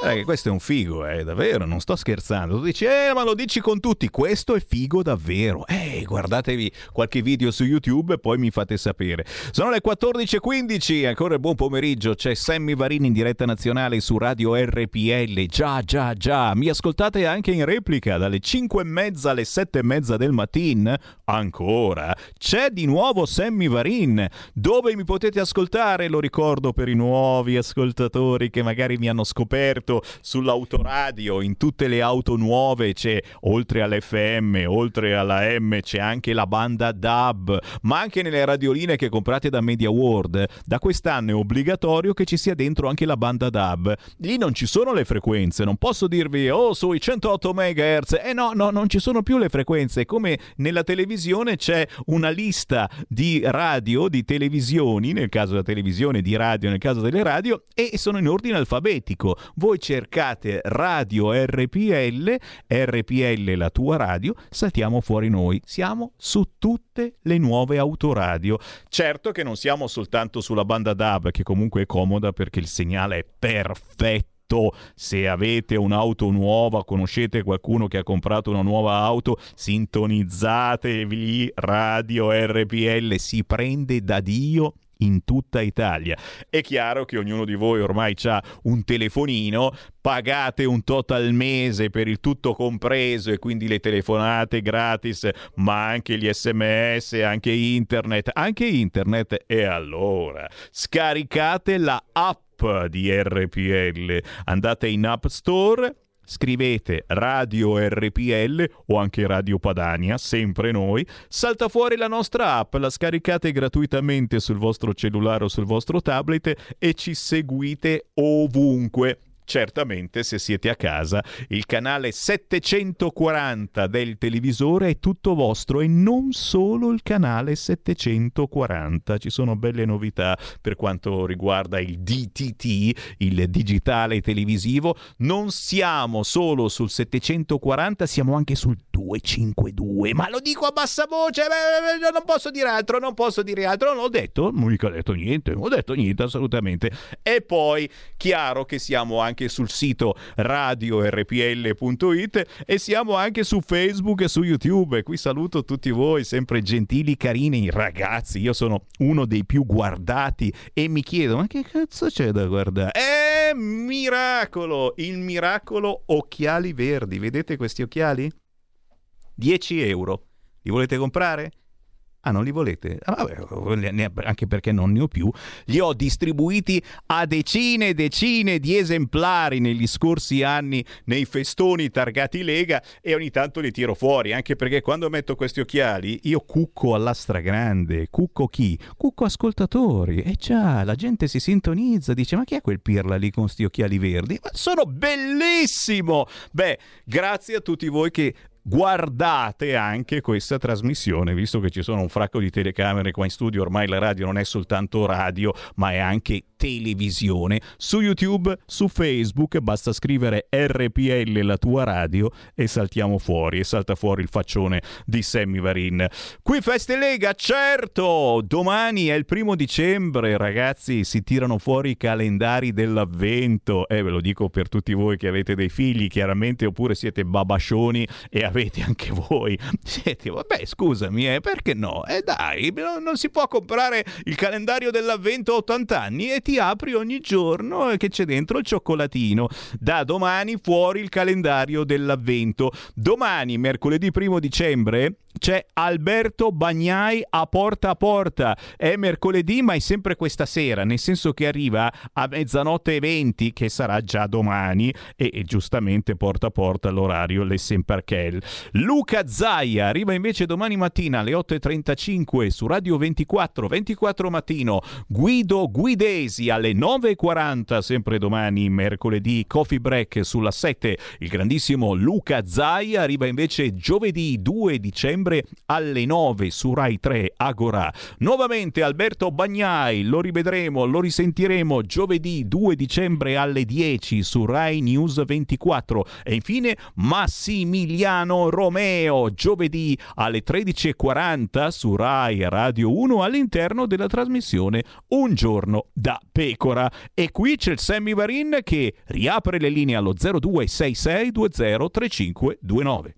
Eh, questo è un figo, eh, davvero, non sto scherzando. Tu dici, eh, ma lo dici con tutti, questo è figo davvero. Eh, guardatevi qualche video su YouTube e poi mi fate sapere. Sono le 14.15, ancora il buon pomeriggio, c'è Sammy Varini in diretta nazionale su Radio RPL. Già, già, già, mi ascoltate anche in replica dalle 5 e mezza alle 7 e mezza del mattino? Ancora? C'è di nuovo Sammy Varin, dove mi potete ascoltare, lo ricordo per i nuovi ascoltatori che magari mi hanno scoperto sull'autoradio, in tutte le auto nuove c'è, oltre all'FM, oltre alla M, c'è anche la banda DAB, ma anche nelle radioline che comprate da Media World. Da quest'anno è obbligatorio che ci sia dentro anche la banda DAB. Lì non ci sono le frequenze, non posso dirvi, oh, sui 108 MHz. Eh no, no, non ci sono più le frequenze. Come nella televisione c'è una lista di radio, di televisioni, nel caso della televisione, di radio, nel caso delle radio, e sono in ordine alfabetico. Voi cercate Radio RPL, RPL la tua radio, saltiamo fuori noi. Siamo su tutte le nuove autoradio. Certo che non siamo soltanto sulla banda DAB, che comunque è comoda perché il segnale è perfetto. Se avete un'auto nuova, conoscete qualcuno che ha comprato una nuova auto, sintonizzatevi Radio RPL, si prende da Dio in tutta Italia. È chiaro che ognuno di voi ormai ha un telefonino, pagate un tot al mese per il tutto compreso e quindi le telefonate gratis, ma anche gli sms, anche internet, anche internet e allora. Scaricate la app di RPL, andate in App Store Scrivete Radio RPL o anche Radio Padania, sempre noi. Salta fuori la nostra app, la scaricate gratuitamente sul vostro cellulare o sul vostro tablet e ci seguite ovunque. Certamente se siete a casa il canale 740 del televisore è tutto vostro e non solo il canale 740. Ci sono belle novità per quanto riguarda il DTT, il digitale televisivo. Non siamo solo sul 740, siamo anche sul 252. Ma lo dico a bassa voce, non posso dire altro, non posso dire altro. Non ho detto, non ho detto niente, non ho detto niente assolutamente. E poi chiaro che siamo anche sul sito radiorpl.it e siamo anche su Facebook e su YouTube. Qui saluto tutti voi, sempre gentili, carini ragazzi. Io sono uno dei più guardati e mi chiedo, ma che cazzo c'è da guardare? È miracolo, il miracolo occhiali verdi. Vedete questi occhiali? 10 euro. Li volete comprare? Ah, non li volete? Ah, vabbè, anche perché non ne ho più. Li ho distribuiti a decine e decine di esemplari negli scorsi anni nei festoni targati Lega e ogni tanto li tiro fuori, anche perché quando metto questi occhiali io cucco alla stragrande. Cucco chi? Cucco ascoltatori. E già, la gente si sintonizza, dice ma chi è quel pirla lì con questi occhiali verdi? Ma sono bellissimo! Beh, grazie a tutti voi che guardate anche questa trasmissione, visto che ci sono un fracco di telecamere qua in studio, ormai la radio non è soltanto radio, ma è anche televisione, su YouTube, su Facebook, basta scrivere RPL la tua radio e saltiamo fuori, e salta fuori il faccione di Sammy Varin. Qui Feste Lega, certo! Domani è il primo dicembre, ragazzi, si tirano fuori i calendari dell'avvento, eh, ve lo dico per tutti voi che avete dei figli, chiaramente, oppure siete babascioni e avete anche voi. Siete, vabbè, scusami, eh, perché no? Eh dai, non si può comprare il calendario dell'avvento a 80 anni e ti apri ogni giorno e che c'è dentro il cioccolatino. Da domani fuori il calendario dell'avvento. Domani, mercoledì primo dicembre, c'è Alberto Bagnai a porta a porta. È mercoledì, ma è sempre questa sera, nel senso che arriva a mezzanotte e 20, che sarà già domani, e, e giustamente porta a porta l'orario Le Semperchel. Luca Zaia arriva invece domani mattina alle 8.35 su Radio 24, 24 mattino. Guido Guidesi alle 9.40, sempre domani, mercoledì, coffee break sulla 7. Il grandissimo Luca Zaia arriva invece giovedì 2 dicembre dicembre alle 9 su Rai 3 Agora. Nuovamente Alberto Bagnai, lo rivedremo, lo risentiremo giovedì 2 dicembre alle 10 su Rai News 24 e infine Massimiliano Romeo giovedì alle 13.40 su Rai Radio 1 all'interno della trasmissione Un giorno da pecora. E qui c'è il Sammy Varin che riapre le linee allo 0266203529.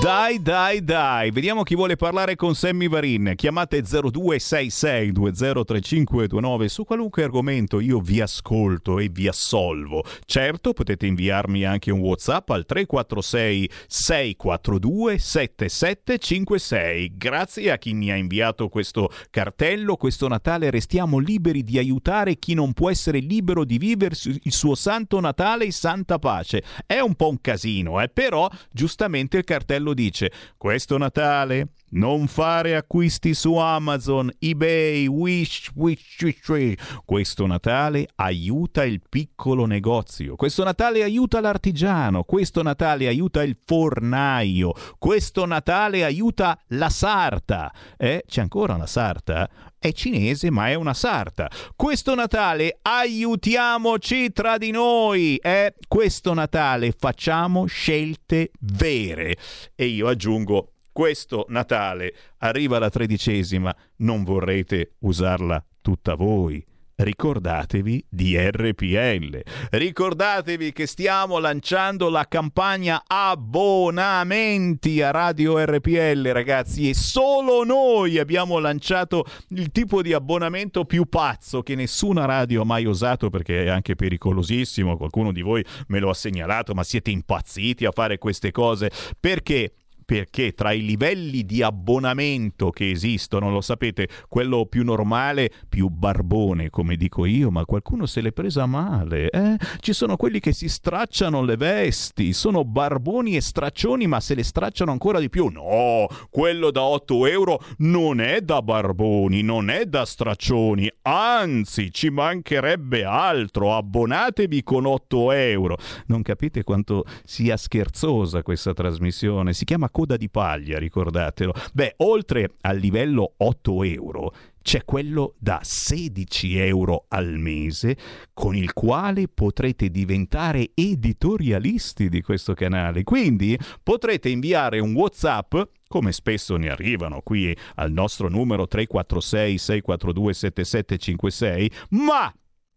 Dai, dai, dai, vediamo chi vuole parlare con Sammy Varin. Chiamate 0266203529 su qualunque argomento, io vi ascolto e vi assolvo. Certo, potete inviarmi anche un WhatsApp al 346 642 7756. Grazie a chi mi ha inviato questo cartello. Questo Natale restiamo liberi di aiutare chi non può essere libero di vivere il suo santo Natale e santa pace. È un po' un casino, eh? però giustamente il cartello Paolo dice questo Natale non fare acquisti su Amazon, eBay, Wish, Wish, Wish. Questo Natale aiuta il piccolo negozio. Questo Natale aiuta l'artigiano. Questo Natale aiuta il fornaio. Questo Natale aiuta la sarta. Eh, c'è ancora una sarta? È cinese, ma è una sarta. Questo Natale aiutiamoci tra di noi. Eh, questo Natale facciamo scelte vere. E io aggiungo questo Natale arriva la tredicesima, non vorrete usarla tutta voi. Ricordatevi di RPL. Ricordatevi che stiamo lanciando la campagna abbonamenti a Radio RPL, ragazzi, e solo noi abbiamo lanciato il tipo di abbonamento più pazzo che nessuna radio ha mai usato perché è anche pericolosissimo. Qualcuno di voi me lo ha segnalato, ma siete impazziti a fare queste cose perché perché tra i livelli di abbonamento che esistono, lo sapete, quello più normale, più barbone, come dico io, ma qualcuno se l'è presa male, eh? Ci sono quelli che si stracciano le vesti, sono barboni e straccioni, ma se le stracciano ancora di più. No, quello da 8 euro non è da barboni, non è da straccioni, anzi, ci mancherebbe altro, abbonatevi con 8 euro. Non capite quanto sia scherzosa questa trasmissione, si chiama coda di paglia, ricordatelo. Beh, oltre al livello 8 euro, c'è quello da 16 euro al mese con il quale potrete diventare editorialisti di questo canale. Quindi potrete inviare un WhatsApp come spesso ne arrivano qui al nostro numero 346 642 7756, ma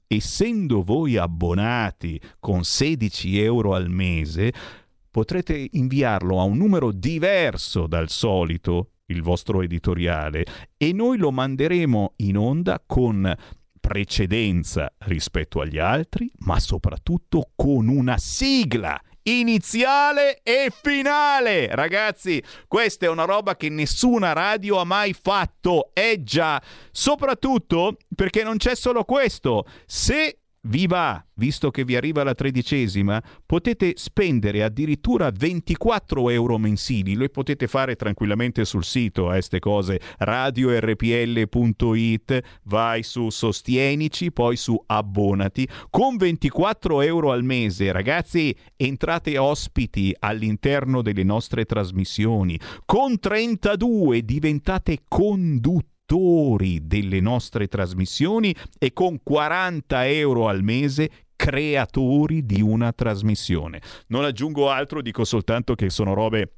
essendo voi abbonati con 16 euro al mese, potrete inviarlo a un numero diverso dal solito, il vostro editoriale, e noi lo manderemo in onda con precedenza rispetto agli altri, ma soprattutto con una sigla iniziale e finale. Ragazzi, questa è una roba che nessuna radio ha mai fatto. È già, soprattutto perché non c'è solo questo. Se vi va, visto che vi arriva la tredicesima, potete spendere addirittura 24 euro mensili. Lo potete fare tranquillamente sul sito, eh, queste cose, radiorpl.it, vai su Sostienici, poi su Abbonati. Con 24 euro al mese, ragazzi, entrate ospiti all'interno delle nostre trasmissioni. Con 32 diventate conduttori delle nostre trasmissioni e con 40 euro al mese creatori di una trasmissione. Non aggiungo altro, dico soltanto che sono robe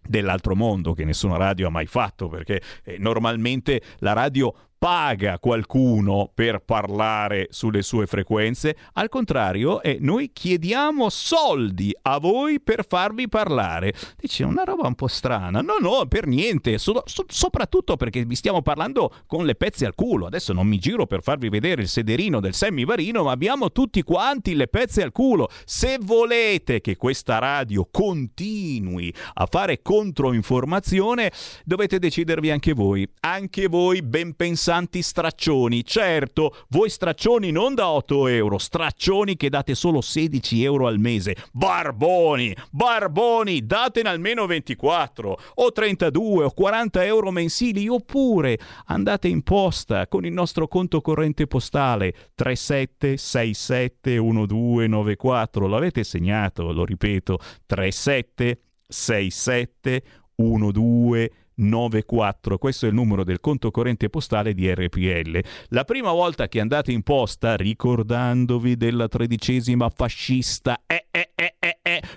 dell'altro mondo che nessuna radio ha mai fatto perché eh, normalmente la radio paga qualcuno per parlare sulle sue frequenze, al contrario, eh, noi chiediamo soldi a voi per farvi parlare. Dice una roba un po' strana. No, no, per niente, so- so- soprattutto perché vi stiamo parlando con le pezze al culo. Adesso non mi giro per farvi vedere il sederino del semivarino, ma abbiamo tutti quanti le pezze al culo. Se volete che questa radio continui a fare controinformazione, dovete decidervi anche voi. Anche voi ben pensate santi straccioni. Certo, voi straccioni non da 8 euro, straccioni che date solo 16 euro al mese. Barboni, barboni, datene almeno 24 o 32 o 40 euro mensili oppure andate in posta con il nostro conto corrente postale 37671294. L'avete segnato, lo ripeto, 37671294. 94. Questo è il numero del conto corrente postale di RPL. La prima volta che andate in posta, ricordandovi della tredicesima fascista, eh, eh, eh,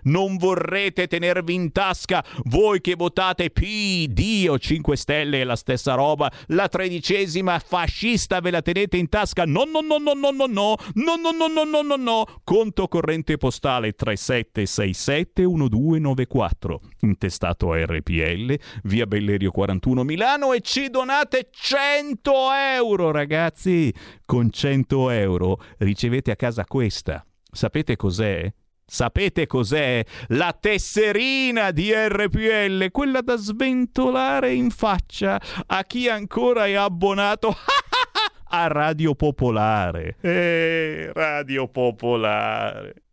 non vorrete tenervi in tasca voi che votate PD o 5 Stelle è la stessa roba, la tredicesima fascista ve la tenete in tasca? No, no, no, no, no, no, no, no, no, no, no, no, no, no, conto corrente postale 3767 1294, intestato a RPL, via Bellerio 41 Milano e ci donate 100 euro, ragazzi. Con 100 euro ricevete a casa questa. Sapete cos'è? Sapete cos'è? La tesserina di RPL, quella da sventolare in faccia a chi ancora è abbonato a Radio Popolare. Eh, Radio Popolare.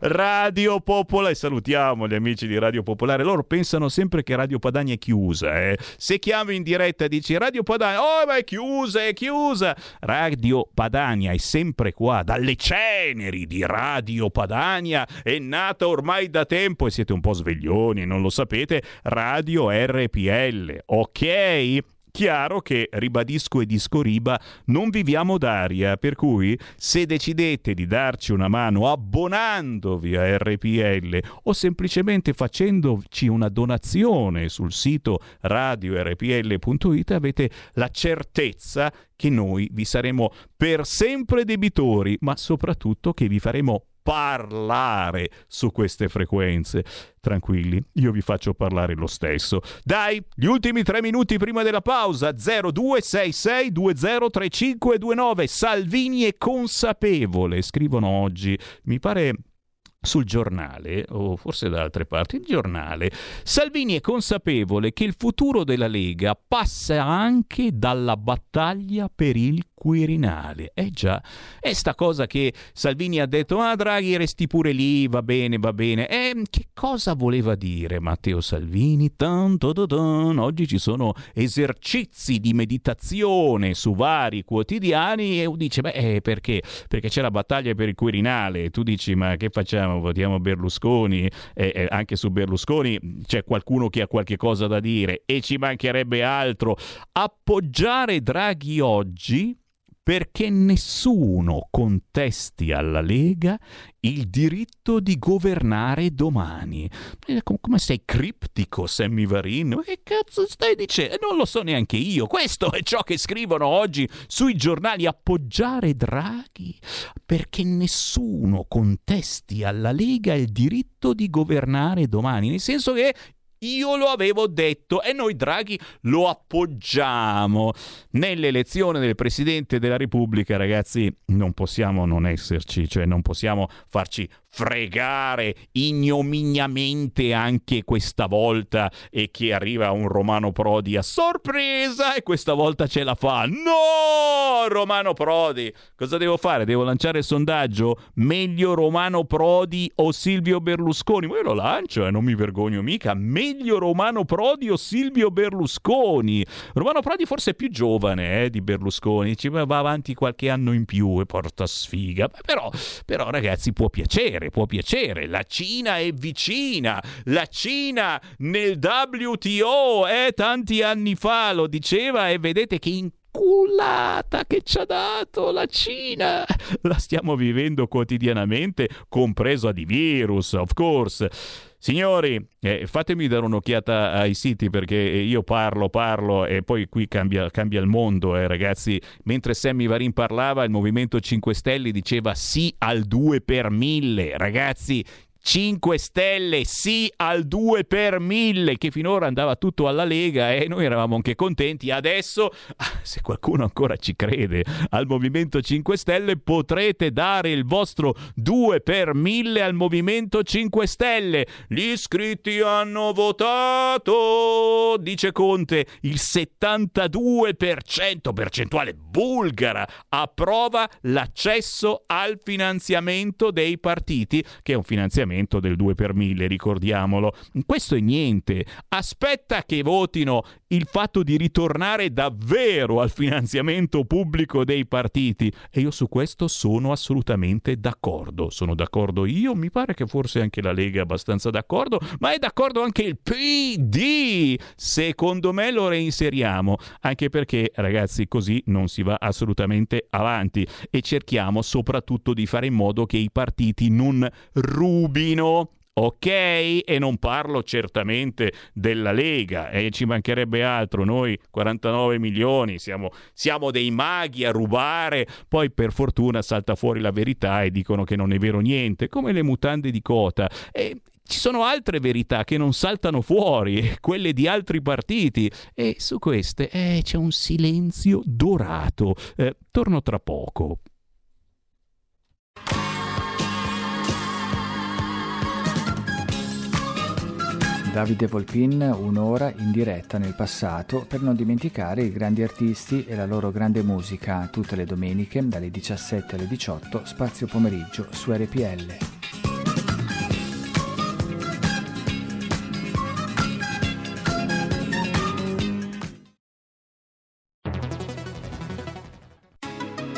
Radio Popolare, salutiamo gli amici di Radio Popolare, loro pensano sempre che Radio Padania è chiusa, eh. se chiami in diretta e dici Radio Padania, oh ma è chiusa, è chiusa, Radio Padania è sempre qua, dalle ceneri di Radio Padania, è nata ormai da tempo e siete un po' sveglioni, non lo sapete, Radio RPL, ok? Chiaro che, ribadisco e disco riba, non viviamo d'aria, per cui se decidete di darci una mano abbonandovi a RPL o semplicemente facendoci una donazione sul sito radiorpl.it avete la certezza che noi vi saremo per sempre debitori, ma soprattutto che vi faremo parlare su queste frequenze. Tranquilli, io vi faccio parlare lo stesso. Dai, gli ultimi tre minuti prima della pausa. 0266203529. Salvini è consapevole, scrivono oggi. Mi pare sul giornale, o forse da altre parti, il giornale, Salvini è consapevole che il futuro della Lega passa anche dalla battaglia per il Quirinale. Eh già, è sta cosa che Salvini ha detto, ah Draghi resti pure lì, va bene, va bene. E che cosa voleva dire Matteo Salvini? Tan, tan, tan, oggi ci sono esercizi di meditazione su vari quotidiani e dice, beh, eh, perché? Perché c'è la battaglia per il Quirinale. Tu dici, ma che facciamo? Votiamo Berlusconi? Eh, anche su Berlusconi c'è qualcuno che ha qualche cosa da dire e ci mancherebbe altro. Appoggiare Draghi oggi perché nessuno contesti alla Lega il diritto di governare domani. Come sei criptico, Sammy Varin? Che cazzo stai dicendo? Non lo so neanche io. Questo è ciò che scrivono oggi sui giornali. Appoggiare Draghi perché nessuno contesti alla Lega il diritto di governare domani. Nel senso che io lo avevo detto e noi Draghi lo appoggiamo. Nell'elezione del Presidente della Repubblica, ragazzi, non possiamo non esserci, cioè non possiamo farci fregare ignominiamente anche questa volta e che arriva un Romano Prodi a sorpresa e questa volta ce la fa. No, Romano Prodi! Cosa devo fare? Devo lanciare il sondaggio? Meglio Romano Prodi o Silvio Berlusconi? Ma io lo lancio e eh, non mi vergogno mica. Meglio Romano Prodi o Silvio Berlusconi? Romano Prodi forse è più giovane eh, di Berlusconi, ci va avanti qualche anno in più e porta sfiga. Però, però ragazzi può piacere piacere, può piacere. La Cina è vicina, la Cina nel WTO, eh, tanti anni fa lo diceva e vedete che in culata che ci ha dato la Cina. La stiamo vivendo quotidianamente, compreso a di virus, of course. Signori, eh, fatemi dare un'occhiata ai siti perché io parlo, parlo e poi qui cambia, cambia il mondo, eh, ragazzi. Mentre Sammy Varin parlava, il Movimento 5 Stelle diceva sì al 2 per 1000. Ragazzi, 5 Stelle sì al 2 per 1000 che finora andava tutto alla Lega e noi eravamo anche contenti. Adesso ah, se qualcuno ancora ci crede al Movimento 5 Stelle potrete dare il vostro 2 per 1000 al Movimento 5 Stelle. Gli iscritti hanno votato dice Conte. Il 72% percentuale bulgara approva l'accesso al finanziamento dei partiti che è un finanziamento finanziamento del 2 per 1000, ricordiamolo. Questo è niente. Aspetta che votino il fatto di ritornare davvero al finanziamento pubblico dei partiti e io su questo sono assolutamente d'accordo. Sono d'accordo io, mi pare che forse anche la Lega è abbastanza d'accordo, ma è d'accordo anche il PD. Secondo me lo reinseriamo, anche perché ragazzi così non si va assolutamente avanti e cerchiamo soprattutto di fare in modo che i partiti non rubino Urbino. Ok, e non parlo certamente della Lega, e eh, ci mancherebbe altro, noi 49 milioni, siamo, siamo, dei maghi a rubare, poi per fortuna salta fuori la verità e dicono che non è vero niente, come le mutande di cota. E ci sono altre verità che non saltano fuori, quelle di altri partiti, e su queste eh, c'è un silenzio dorato. Eh, torno tra poco. Davide Volpin un'ora in diretta nel passato per non dimenticare i grandi artisti e la loro grande musica tutte le domeniche dalle 17 alle 18 spazio pomeriggio su RPL.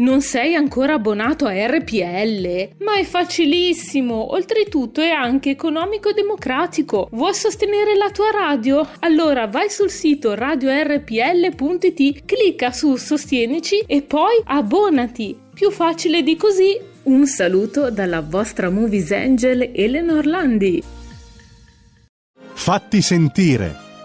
Non sei ancora abbonato a RPL? Ma è facilissimo! Oltretutto è anche economico e democratico. Vuoi sostenere la tua radio? Allora vai sul sito radiorpl.it, clicca su Sostienici e poi abbonati. Più facile di così. Un saluto dalla vostra Movies Angel Eleanor Landi. Fatti sentire.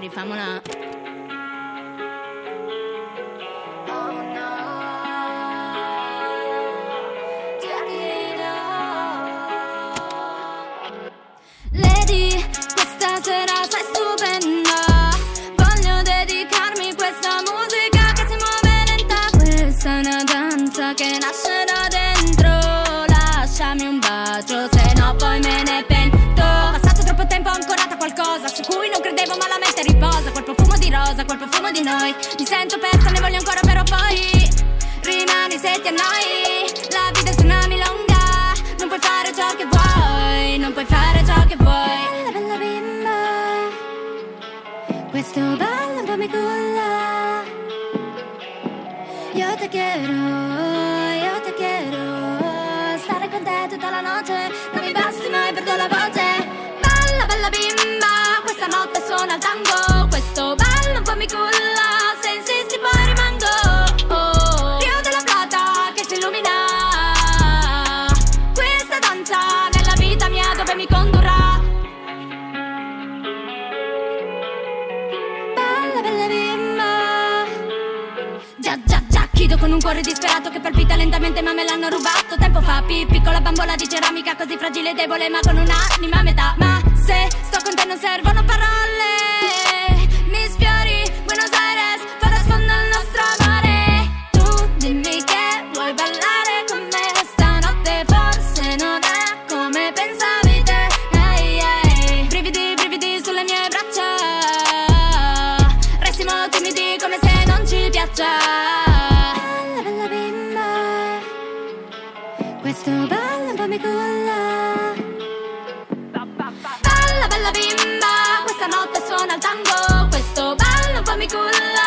Dai rosa, quel profumo di noi. Mi sento persa, ne voglio ancora, però poi rimani se ti annoi. La vita è tsunami lunga. Non puoi fare ciò che vuoi, non puoi fare ciò che vuoi. Bella, bella bimba, questo ballo se insisti poi rimango. Oh, della Plata che si illumina. Questa danza nella vita mia dove mi condurrà? Bella, bella bimba. Già, già, già, chido con un cuore disperato che palpita lentamente ma me l'hanno rubato Tempo fa, pi- piccola bambola di ceramica così fragile e debole ma con un'anima a metà Ma se sto con te non servono parole Ballo un po' mi culla. Bella, bella bimba Questa notte suona il tango. Questo ballo un po' mi culla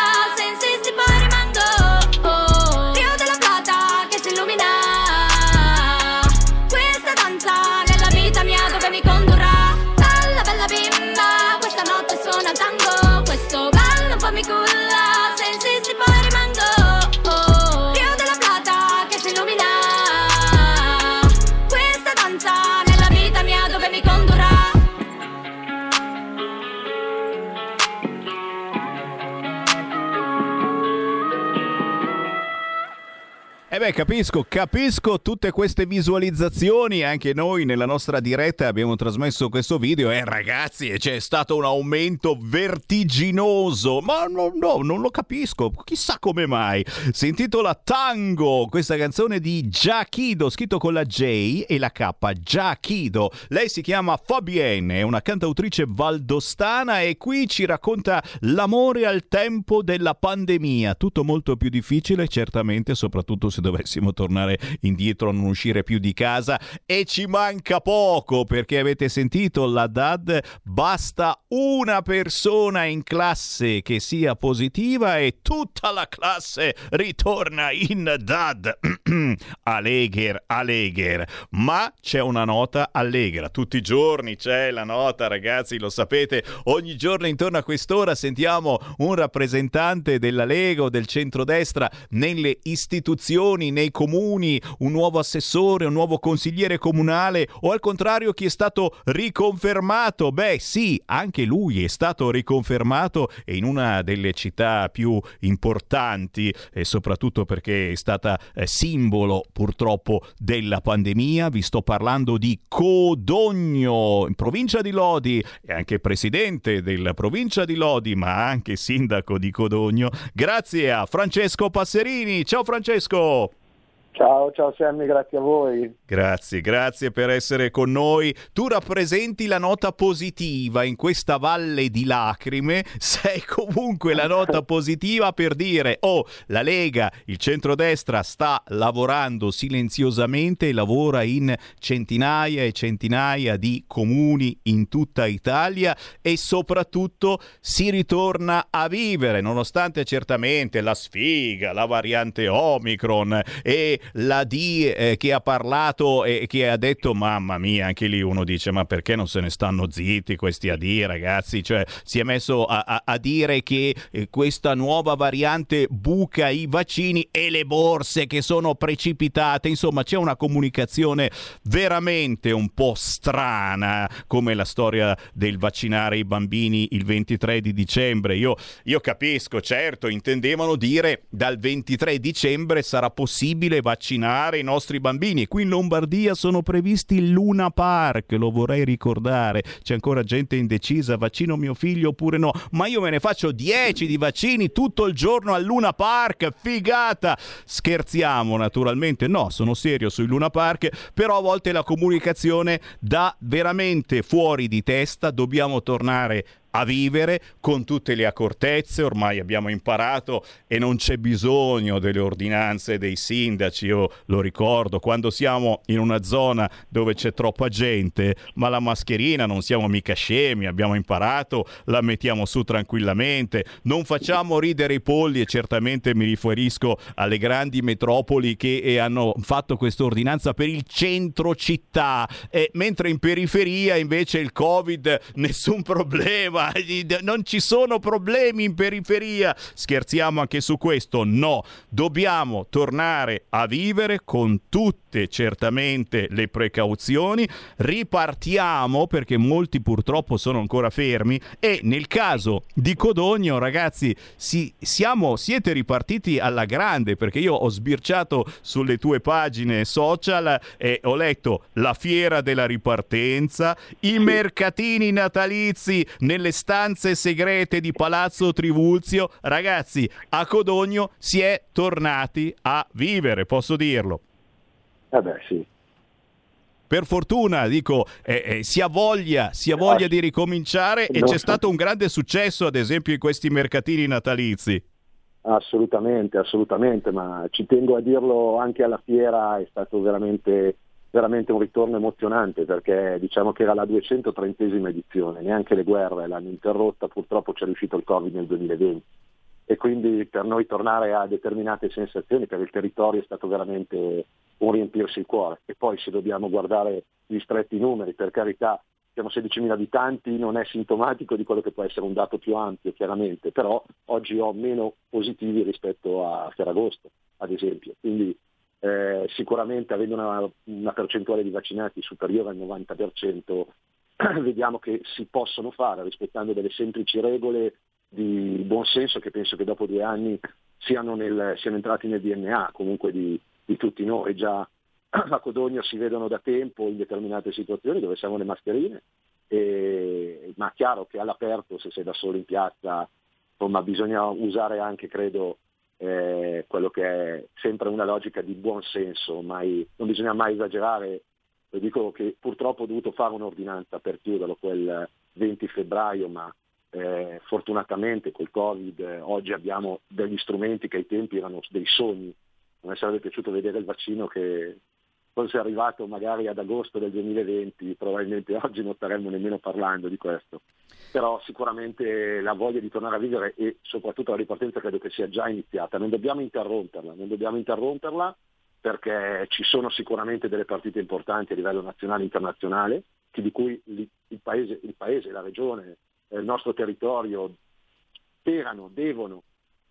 beh, capisco, capisco tutte queste visualizzazioni, anche noi nella nostra diretta abbiamo trasmesso questo video e eh, ragazzi c'è stato un aumento vertiginoso, ma no, no, non lo capisco, chissà come mai. Si intitola Tango, questa canzone di Giachido, scritto con la J e la K, Giachido. Lei si chiama Fabienne, è una cantautrice valdostana e qui ci racconta l'amore al tempo della pandemia, tutto molto più difficile certamente, soprattutto se dovessimo tornare indietro, non uscire più di casa. E ci manca poco perché avete sentito la DAD, basta una persona in classe che sia positiva e tutta la classe ritorna in DAD. Allegher, Allegher, ma c'è una nota allegra, tutti i giorni c'è la nota ragazzi, lo sapete, ogni giorno intorno a quest'ora sentiamo un rappresentante della Lega o del centrodestra nelle istituzioni, nei comuni, un nuovo assessore, un nuovo consigliere comunale o al contrario chi è stato riconfermato? Beh sì, anche lui è stato riconfermato in una delle città più importanti e soprattutto perché è stata eh, simbolo purtroppo della pandemia. Vi sto parlando di Codogno, in provincia di Lodi e anche presidente della provincia di Lodi, ma anche sindaco di Codogno. Grazie a Francesco Passerini. Ciao Francesco! Ciao, ciao Sammy, grazie a voi. Grazie, grazie per essere con noi. Tu rappresenti la nota positiva in questa valle di lacrime, sei comunque la nota positiva per dire, oh, la Lega, il centrodestra sta lavorando silenziosamente, lavora in centinaia e centinaia di comuni in tutta Italia e soprattutto si ritorna a vivere, nonostante certamente la sfiga, la variante Omicron e la D eh, che ha parlato e che ha detto mamma mia, anche lì uno dice ma perché non se ne stanno zitti questi AD ragazzi, cioè si è messo a, a, a dire che eh, questa nuova variante buca i vaccini e le borse che sono precipitate, insomma c'è una comunicazione veramente un po' strana come la storia del vaccinare i bambini il 23 di dicembre, io, io capisco, certo, intendevano dire dal 23 dicembre sarà possibile vaccinare vaccinare i nostri bambini. Qui in Lombardia sono previsti Luna Park, lo vorrei ricordare. C'è ancora gente indecisa, vaccino mio figlio oppure no. Ma io me ne faccio 10 di vaccini tutto il giorno al Luna Park, figata! Scherziamo naturalmente, no, sono serio sui Luna Park, però a volte la comunicazione dà veramente fuori di testa, dobbiamo tornare a vivere con tutte le accortezze, ormai abbiamo imparato e non c'è bisogno delle ordinanze dei sindaci, io lo ricordo, quando siamo in una zona dove c'è troppa gente, ma la mascherina non siamo mica scemi, abbiamo imparato, la mettiamo su tranquillamente, non facciamo ridere i polli e certamente mi riferisco alle grandi metropoli che eh, hanno fatto questa ordinanza per il centro città, e mentre in periferia invece il Covid nessun problema non ci sono problemi in periferia. Scherziamo anche su questo? No, dobbiamo tornare a vivere con tutte certamente le precauzioni, ripartiamo perché molti purtroppo sono ancora fermi e nel caso di Codogno ragazzi si, siamo, siete ripartiti alla grande perché io ho sbirciato sulle tue pagine social e ho letto la fiera della ripartenza, i mercatini natalizi nelle stanze segrete di Palazzo Trivulzio, ragazzi, a Codogno si è tornati a vivere, posso dirlo. Eh beh, sì. Per fortuna, dico, eh, eh, si ha voglia, si ha voglia di ricominciare e c'è stato un grande successo, ad esempio, in questi mercatini natalizi. Assolutamente, assolutamente, ma ci tengo a dirlo anche alla fiera, è stato veramente veramente un ritorno emozionante perché diciamo che era la 230esima edizione, neanche le guerre l'hanno interrotta, purtroppo c'è riuscito il Covid nel 2020 e quindi per noi tornare a determinate sensazioni per il territorio è stato veramente un riempirsi il cuore. E poi se dobbiamo guardare gli stretti numeri, per carità siamo 16.000 abitanti, non è sintomatico di quello che può essere un dato più ampio chiaramente, però oggi ho meno positivi rispetto a Ferragosto ad esempio, quindi eh, sicuramente avendo una, una, percentuale di vaccinati superiore al 90%, vediamo che si possono fare rispettando delle semplici regole di buon senso che penso che dopo due anni siano, nel, siano entrati nel DNA comunque di, di tutti noi. Già a Codogno si vedono da tempo in determinate situazioni dove siamo le mascherine, e, ma chiaro che all'aperto se sei da solo in piazza insomma, bisogna usare anche, credo, eh, quello che è sempre una logica di buon senso, mai, non bisogna mai esagerare. Lo dico che purtroppo ho dovuto fare un'ordinanza per chiuderlo quel 20 febbraio, ma eh, fortunatamente col Covid eh, oggi abbiamo degli strumenti che ai tempi erano dei sogni. Non mi sarebbe piaciuto vedere il vaccino che fosse arrivato magari ad agosto del 2020, probabilmente oggi non staremmo nemmeno parlando di questo. Però sicuramente la voglia di tornare a vivere e soprattutto la ripartenza credo che sia già iniziata. Non dobbiamo interromperla, non dobbiamo interromperla perché ci sono sicuramente delle partite importanti a livello nazionale e internazionale, di cui il paese, il paese la regione, eh, il nostro territorio sperano, devono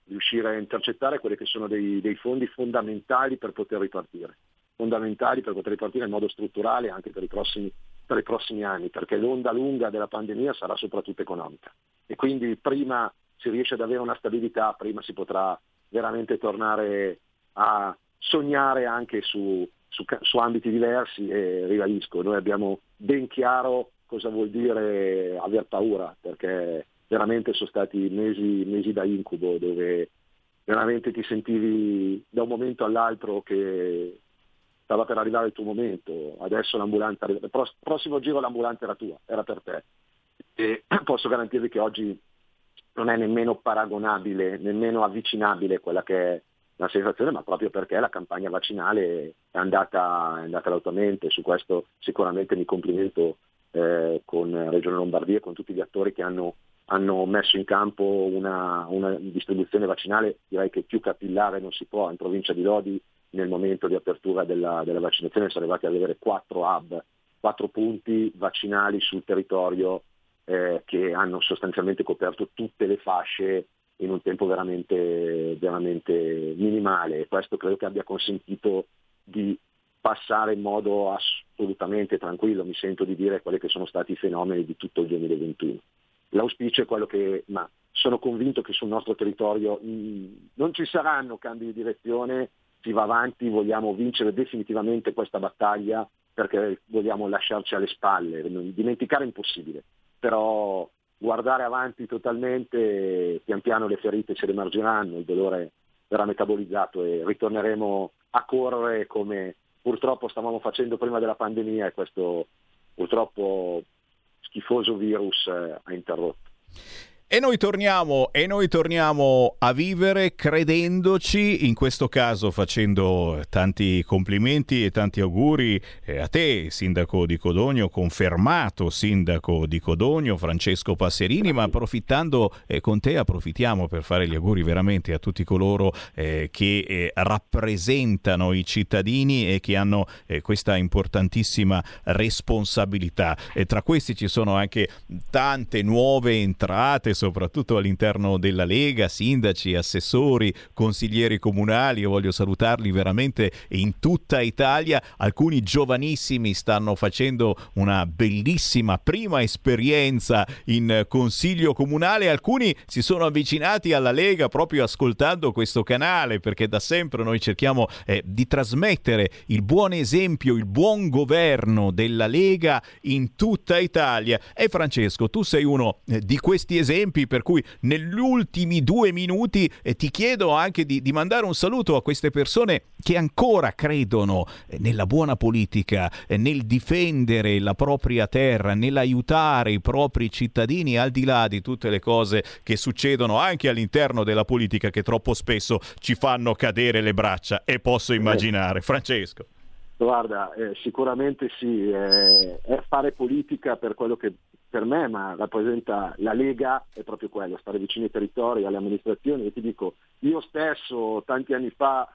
riuscire a intercettare quelli che sono dei, dei fondi fondamentali per poter ripartire fondamentali per poter ripartire in modo strutturale anche per i, prossimi, per i prossimi anni, perché l'onda lunga della pandemia sarà soprattutto economica. E quindi prima si riesce ad avere una stabilità, prima si potrà veramente tornare a sognare anche su, su, su ambiti diversi e ribadisco, noi abbiamo ben chiaro cosa vuol dire aver paura, perché veramente sono stati mesi, mesi da incubo dove veramente ti sentivi da un momento all'altro che stava per arrivare il tuo momento, adesso l'ambulanza, il prossimo giro l'ambulanza era tua, era per te. E posso garantirvi che oggi non è nemmeno paragonabile, nemmeno avvicinabile quella che è la sensazione, ma proprio perché la campagna vaccinale è andata, è andata lautamente, su questo sicuramente mi complimento eh, con Regione Lombardia e con tutti gli attori che hanno, hanno messo in campo una, una, distribuzione vaccinale direi che più capillare non si può, in provincia di Lodi nel momento di apertura della, della vaccinazione sono arrivati ad avere quattro hub, quattro punti vaccinali sul territorio eh, che hanno sostanzialmente coperto tutte le fasce in un tempo veramente, veramente minimale questo credo che abbia consentito di passare in modo assolutamente tranquillo, mi sento di dire quelli che sono stati i fenomeni di tutto il 2021. L'auspicio è quello che, ma sono convinto che sul nostro territorio mh, non ci saranno cambi di direzione si va avanti, vogliamo vincere definitivamente questa battaglia perché vogliamo lasciarci alle spalle, dimenticare è impossibile, però guardare avanti totalmente, pian piano le ferite si rimargineranno, il dolore verrà metabolizzato e ritorneremo a correre come purtroppo stavamo facendo prima della pandemia e questo purtroppo schifoso virus eh, ha interrotto. E noi, torniamo, e noi torniamo a vivere credendoci, in questo caso facendo tanti complimenti e tanti auguri eh, a te, sindaco di Codogno, confermato sindaco di Codogno, Francesco Passerini, ma approfittando eh, con te, approfittiamo per fare gli auguri veramente a tutti coloro eh, che eh, rappresentano i cittadini e che hanno eh, questa importantissima responsabilità. E tra questi ci sono anche tante nuove entrate, soprattutto all'interno della Lega, sindaci, assessori, consiglieri comunali. Io voglio salutarli veramente in tutta Italia. Alcuni giovanissimi stanno facendo una bellissima prima esperienza in consiglio comunale. Alcuni si sono avvicinati alla Lega proprio ascoltando questo canale perché da sempre noi cerchiamo eh, di trasmettere il buon esempio, il buon governo della Lega in tutta Italia. E Francesco, tu sei uno eh, di questi esempi tempi, per cui negli ultimi due minuti eh, ti chiedo anche di, di, mandare un saluto a queste persone che ancora credono eh, nella buona politica, eh, nel difendere la propria terra, nell'aiutare i propri cittadini, al di là di tutte le cose che succedono anche all'interno della politica che troppo spesso ci fanno cadere le braccia e posso immaginare. Francesco. Guarda, eh, sicuramente sì, eh, è fare politica per quello che per me ma rappresenta la Lega, è proprio quello, stare vicino ai territori, alle amministrazioni. E ti dico, io stesso tanti anni fa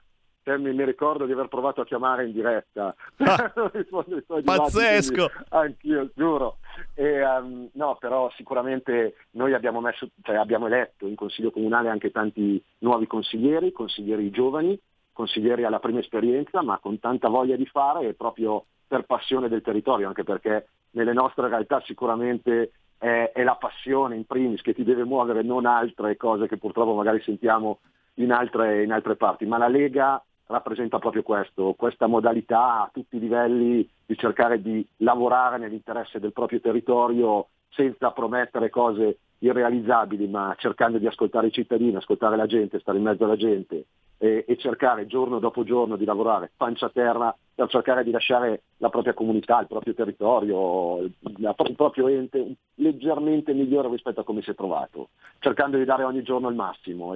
mi, mi ricordo di aver provato a chiamare in diretta. Ah, pazzesco! Anch'io, giuro. E, um, no, però sicuramente noi abbiamo, messo, cioè, abbiamo eletto in Consiglio Comunale anche tanti nuovi consiglieri, consiglieri giovani, consiglieri alla prima esperienza, ma con tanta voglia di fare e proprio per passione del territorio, anche perché nelle nostre realtà sicuramente è, è, la passione in primis che ti deve muovere, non altre cose che purtroppo magari sentiamo in altre, in altre parti, ma la Lega rappresenta proprio questo, questa modalità a tutti i livelli di cercare di lavorare nell'interesse del proprio territorio senza promettere cose irrealizzabili, ma cercando di ascoltare i cittadini, ascoltare la gente, stare in mezzo alla gente e, e cercare giorno dopo giorno di lavorare pancia a terra per cercare di lasciare la propria comunità, il proprio territorio, il proprio ente leggermente migliore rispetto a come si è trovato, cercando di dare ogni giorno il massimo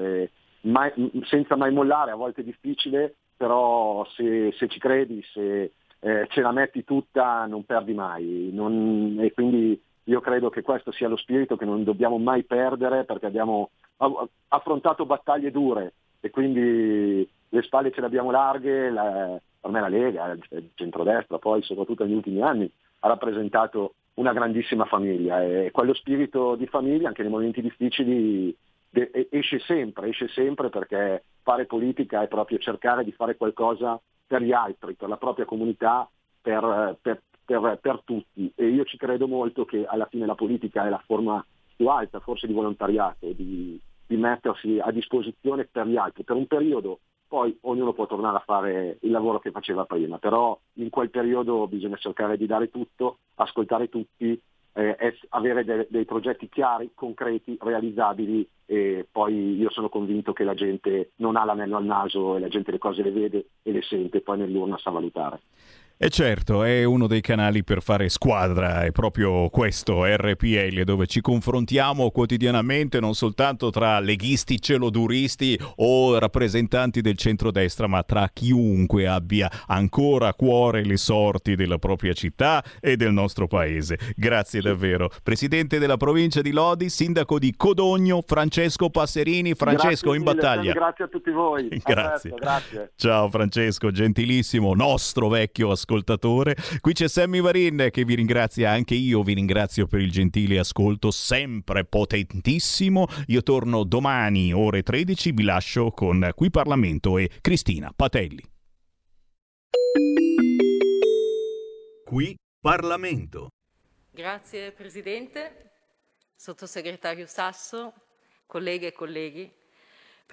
mai, senza mai mollare, a volte è difficile, però se, se ci credi, se eh, ce la metti tutta non perdi mai. Non, e quindi io credo che questo sia lo spirito che non dobbiamo mai perdere perché abbiamo affrontato battaglie dure e quindi le spalle ce le abbiamo larghe, la, per me la Lega, il centrodestra, poi soprattutto negli ultimi anni, ha rappresentato una grandissima famiglia. E quello spirito di famiglia anche nei momenti difficili esce sempre, esce sempre perché fare politica è proprio cercare di fare qualcosa per gli altri, per la propria comunità, per, per, per, per tutti. E io ci credo molto che alla fine la politica è la forma più alta forse di volontariato, di, di mettersi a disposizione per gli altri, per un periodo poi ognuno può tornare a fare il lavoro che faceva prima, però in quel periodo bisogna cercare di dare tutto, ascoltare tutti, eh, avere de- dei progetti chiari, concreti, realizzabili e poi io sono convinto che la gente non ha l'anello al naso e la gente le cose le vede e le sente, poi nell'urna sa valutare. E certo, è uno dei canali per fare squadra, è proprio questo RPL dove ci confrontiamo quotidianamente non soltanto tra leghisti celoduristi o rappresentanti del centrodestra, ma tra chiunque abbia ancora a cuore le sorti della propria città e del nostro paese. Grazie davvero. Presidente della provincia di Lodi, sindaco di Codogno, Francesco Passerini. Francesco grazie in mille, battaglia. Grazie a tutti voi. Grazie. Presto, grazie. Ciao Francesco, gentilissimo, nostro vecchio ascoltatore ascoltatore. Qui c'è Sammy Varin che vi ringrazia, anche io vi ringrazio per il gentile ascolto, sempre potentissimo. Io torno domani ore 13, vi lascio con Qui Parlamento e Cristina Patelli. Qui Parlamento. Grazie Presidente, Sottosegretario Sasso, colleghe e colleghi.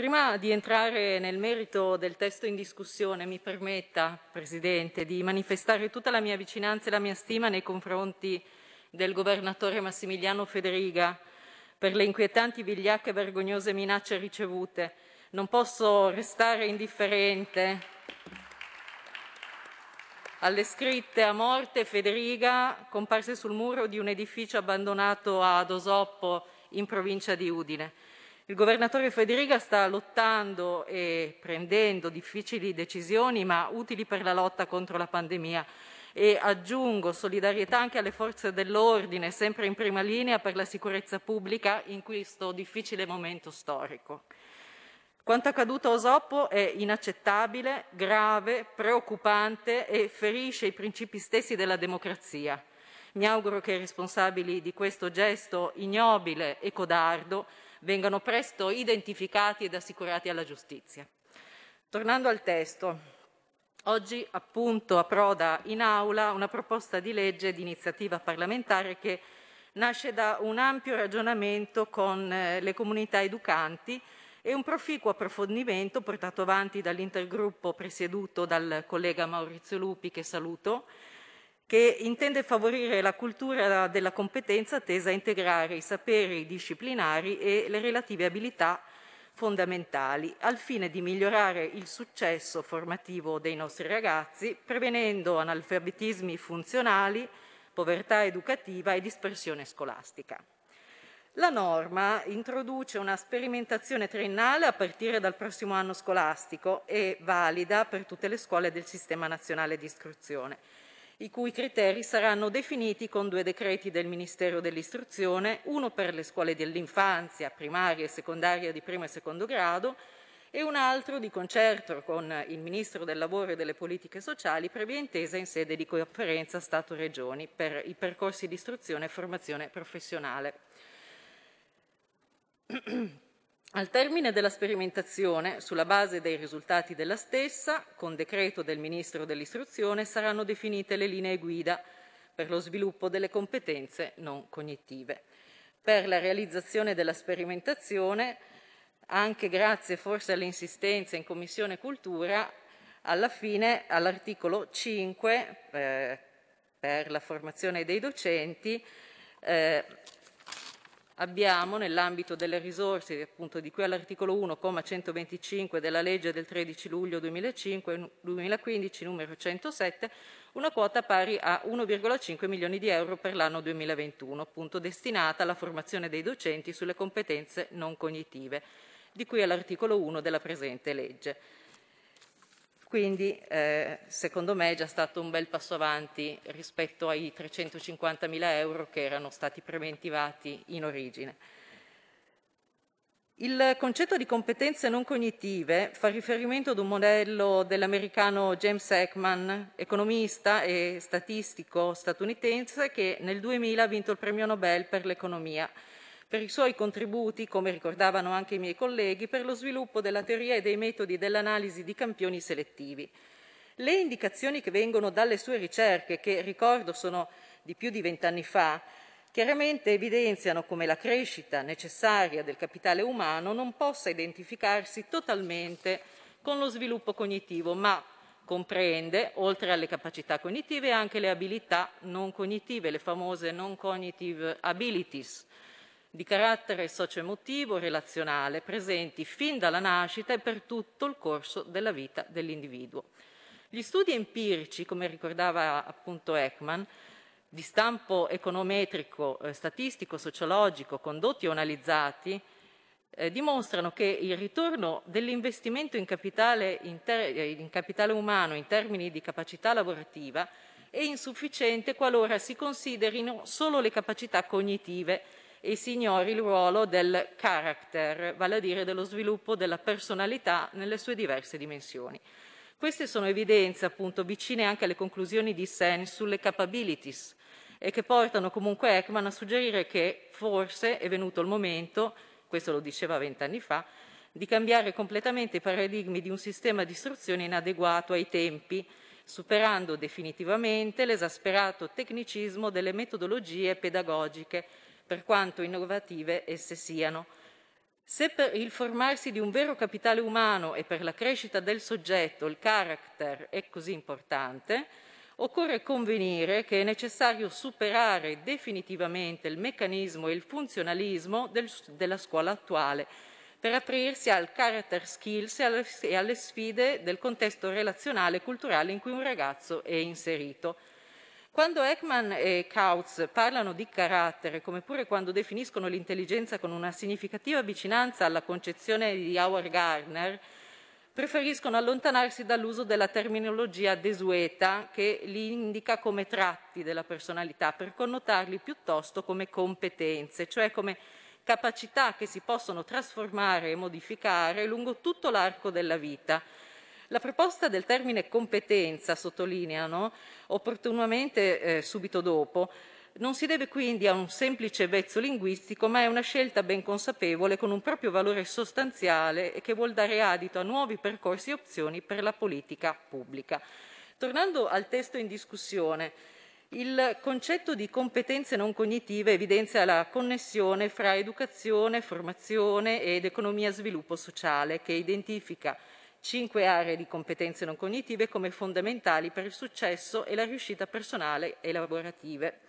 Prima di entrare nel merito del testo in discussione, mi permetta, Presidente, di manifestare tutta la mia vicinanza e la mia stima nei confronti del governatore Massimiliano Federiga per le inquietanti, vigliacche e vergognose minacce ricevute. Non posso restare indifferente alle scritte a morte Federiga comparse sul muro di un edificio abbandonato ad Osoppo in provincia di Udine. Il governatore Federica sta lottando e prendendo difficili decisioni, ma utili per la lotta contro la pandemia. E aggiungo solidarietà anche alle forze dell'ordine, sempre in prima linea per la sicurezza pubblica in questo difficile momento storico. Quanto accaduto a Osoppo è inaccettabile, grave, preoccupante e ferisce i principi stessi della democrazia. Mi auguro che i responsabili di questo gesto ignobile e codardo vengano presto identificati ed assicurati alla giustizia. Tornando al testo, oggi appunto approda in aula una proposta di legge di iniziativa parlamentare che nasce da un ampio ragionamento con eh, le comunità educanti e un proficuo approfondimento portato avanti dall'intergruppo presieduto dal collega Maurizio Lupi, che saluto, che intende favorire la cultura della competenza tesa a integrare i saperi disciplinari e le relative abilità fondamentali al fine di migliorare il successo formativo dei nostri ragazzi, prevenendo analfabetismi funzionali, povertà educativa e dispersione scolastica. La norma introduce una sperimentazione triennale a partire dal prossimo anno scolastico e valida per tutte le scuole del Sistema Nazionale di Istruzione i cui criteri saranno definiti con due decreti del Ministero dell'Istruzione, uno per le scuole dell'infanzia, primaria e secondaria di primo e secondo grado, e un altro di concerto con il Ministro del Lavoro e delle Politiche Sociali, previa intesa in sede di conferenza Stato-Regioni per i percorsi di istruzione e formazione professionale. Al termine della sperimentazione, sulla base dei risultati della stessa, con decreto del Ministro dell'Istruzione saranno definite le linee guida per lo sviluppo delle competenze non cognitive. Per la realizzazione della sperimentazione, anche grazie forse alle insistenze in Commissione Cultura, Alla fine, all'articolo 5, eh, per la formazione dei docenti, eh, abbiamo nell'ambito delle risorse appunto, di cui all'articolo 1,125 della legge del 13 luglio 2005, 2015 numero 107 una quota pari a 1,5 milioni di euro per l'anno 2021, appunto destinata alla formazione dei docenti sulle competenze non cognitive, di cui all'articolo 1 della presente legge. Quindi, eh, secondo me, è già stato un bel passo avanti rispetto ai 350 mila euro che erano stati preventivati in origine. Il concetto di competenze non cognitive fa riferimento ad un modello dell'americano James Ekman, economista e statistico statunitense, che nel 2000 ha vinto il premio Nobel per l'economia per i suoi contributi, come ricordavano anche i miei colleghi, per lo sviluppo della teoria e dei metodi dell'analisi di campioni selettivi. Le indicazioni che vengono dalle sue ricerche, che ricordo sono di più di vent'anni fa, chiaramente evidenziano come la crescita necessaria del capitale umano non possa identificarsi totalmente con lo sviluppo cognitivo, ma comprende, oltre alle capacità cognitive, anche le abilità non cognitive, le famose non cognitive abilities, di carattere socio-emotivo e relazionale, presenti fin dalla nascita e per tutto il corso della vita dell'individuo. Gli studi empirici, come ricordava appunto Ekman, di stampo econometrico, eh, statistico, sociologico, condotti o analizzati, eh, dimostrano che il ritorno dell'investimento in capitale, in, ter- in capitale umano in termini di capacità lavorativa è insufficiente qualora si considerino solo le capacità cognitive e si ignori il ruolo del character, vale a dire dello sviluppo della personalità nelle sue diverse dimensioni. Queste sono evidenze appunto vicine anche alle conclusioni di Sen sulle capabilities e che portano comunque Ekman a suggerire che forse è venuto il momento, questo lo diceva vent'anni fa, di cambiare completamente i paradigmi di un sistema di istruzione inadeguato ai tempi, superando definitivamente l'esasperato tecnicismo delle metodologie pedagogiche per quanto innovative esse siano. Se per il formarsi di un vero capitale umano e per la crescita del soggetto il character è così importante, occorre convenire che è necessario superare definitivamente il meccanismo e il funzionalismo del, della scuola attuale per aprirsi al character skills e alle, e alle sfide del contesto relazionale e culturale in cui un ragazzo è inserito. Quando Ekman e Kautz parlano di carattere, come pure quando definiscono l'intelligenza con una significativa vicinanza alla concezione di Howard Gardner, preferiscono allontanarsi dall'uso della terminologia desueta che li indica come tratti della personalità per connotarli piuttosto come competenze, cioè come capacità che si possono trasformare e modificare lungo tutto l'arco della vita la proposta del termine competenza, sottolineano opportunamente eh, subito dopo, non si deve quindi a un semplice vezzo linguistico, ma è una scelta ben consapevole con un proprio valore sostanziale e che vuol dare adito a nuovi percorsi e opzioni per la politica pubblica. Tornando al testo in discussione, il concetto di competenze non cognitive evidenzia la connessione fra educazione, formazione ed economia sviluppo sociale, che identifica cinque aree di competenze non cognitive come fondamentali per il successo e la riuscita personale e lavorative.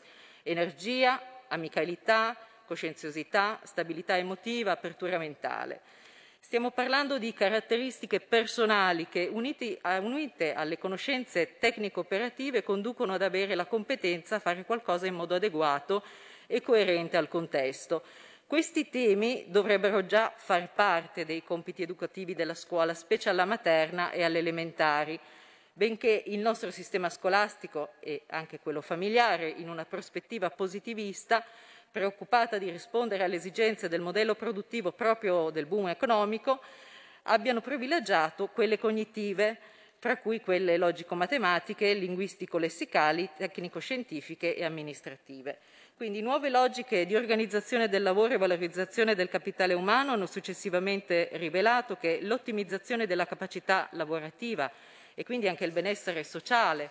Energia, amicalità, coscienziosità, stabilità emotiva, apertura mentale. Stiamo parlando di caratteristiche personali che, uniti, unite alle conoscenze tecnico-operative, conducono ad avere la competenza a fare qualcosa in modo adeguato e coerente al contesto. Questi temi dovrebbero già far parte dei compiti educativi della scuola, specie alla materna e alle elementari, benché il nostro sistema scolastico e anche quello familiare, in una prospettiva positivista, preoccupata di rispondere alle esigenze del modello produttivo proprio del boom economico, abbiano privilegiato quelle cognitive, tra cui quelle logico-matematiche, linguistico-lessicali, tecnico-scientifiche e amministrative. Quindi nuove logiche di organizzazione del lavoro e valorizzazione del capitale umano hanno successivamente rivelato che l'ottimizzazione della capacità lavorativa e quindi anche il benessere sociale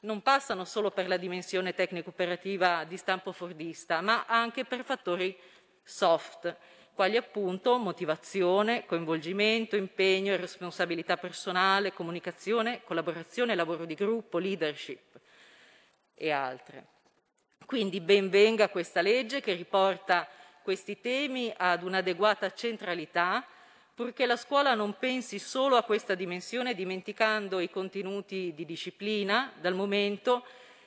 non passano solo per la dimensione tecnico-operativa di stampo fordista, ma anche per fattori soft, quali appunto motivazione, coinvolgimento, impegno, responsabilità personale, comunicazione, collaborazione, lavoro di gruppo, leadership e altre. Quindi ben venga questa legge che riporta questi temi ad un'adeguata centralità, purché la scuola non pensi solo a questa dimensione dimenticando i contenuti di disciplina, dal momento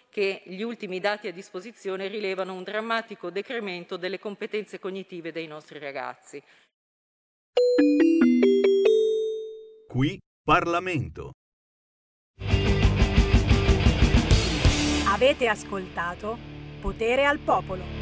che gli ultimi dati a disposizione rilevano un drammatico decremento delle competenze cognitive dei nostri ragazzi. Qui Parlamento. Avete ascoltato Potere al Popolo.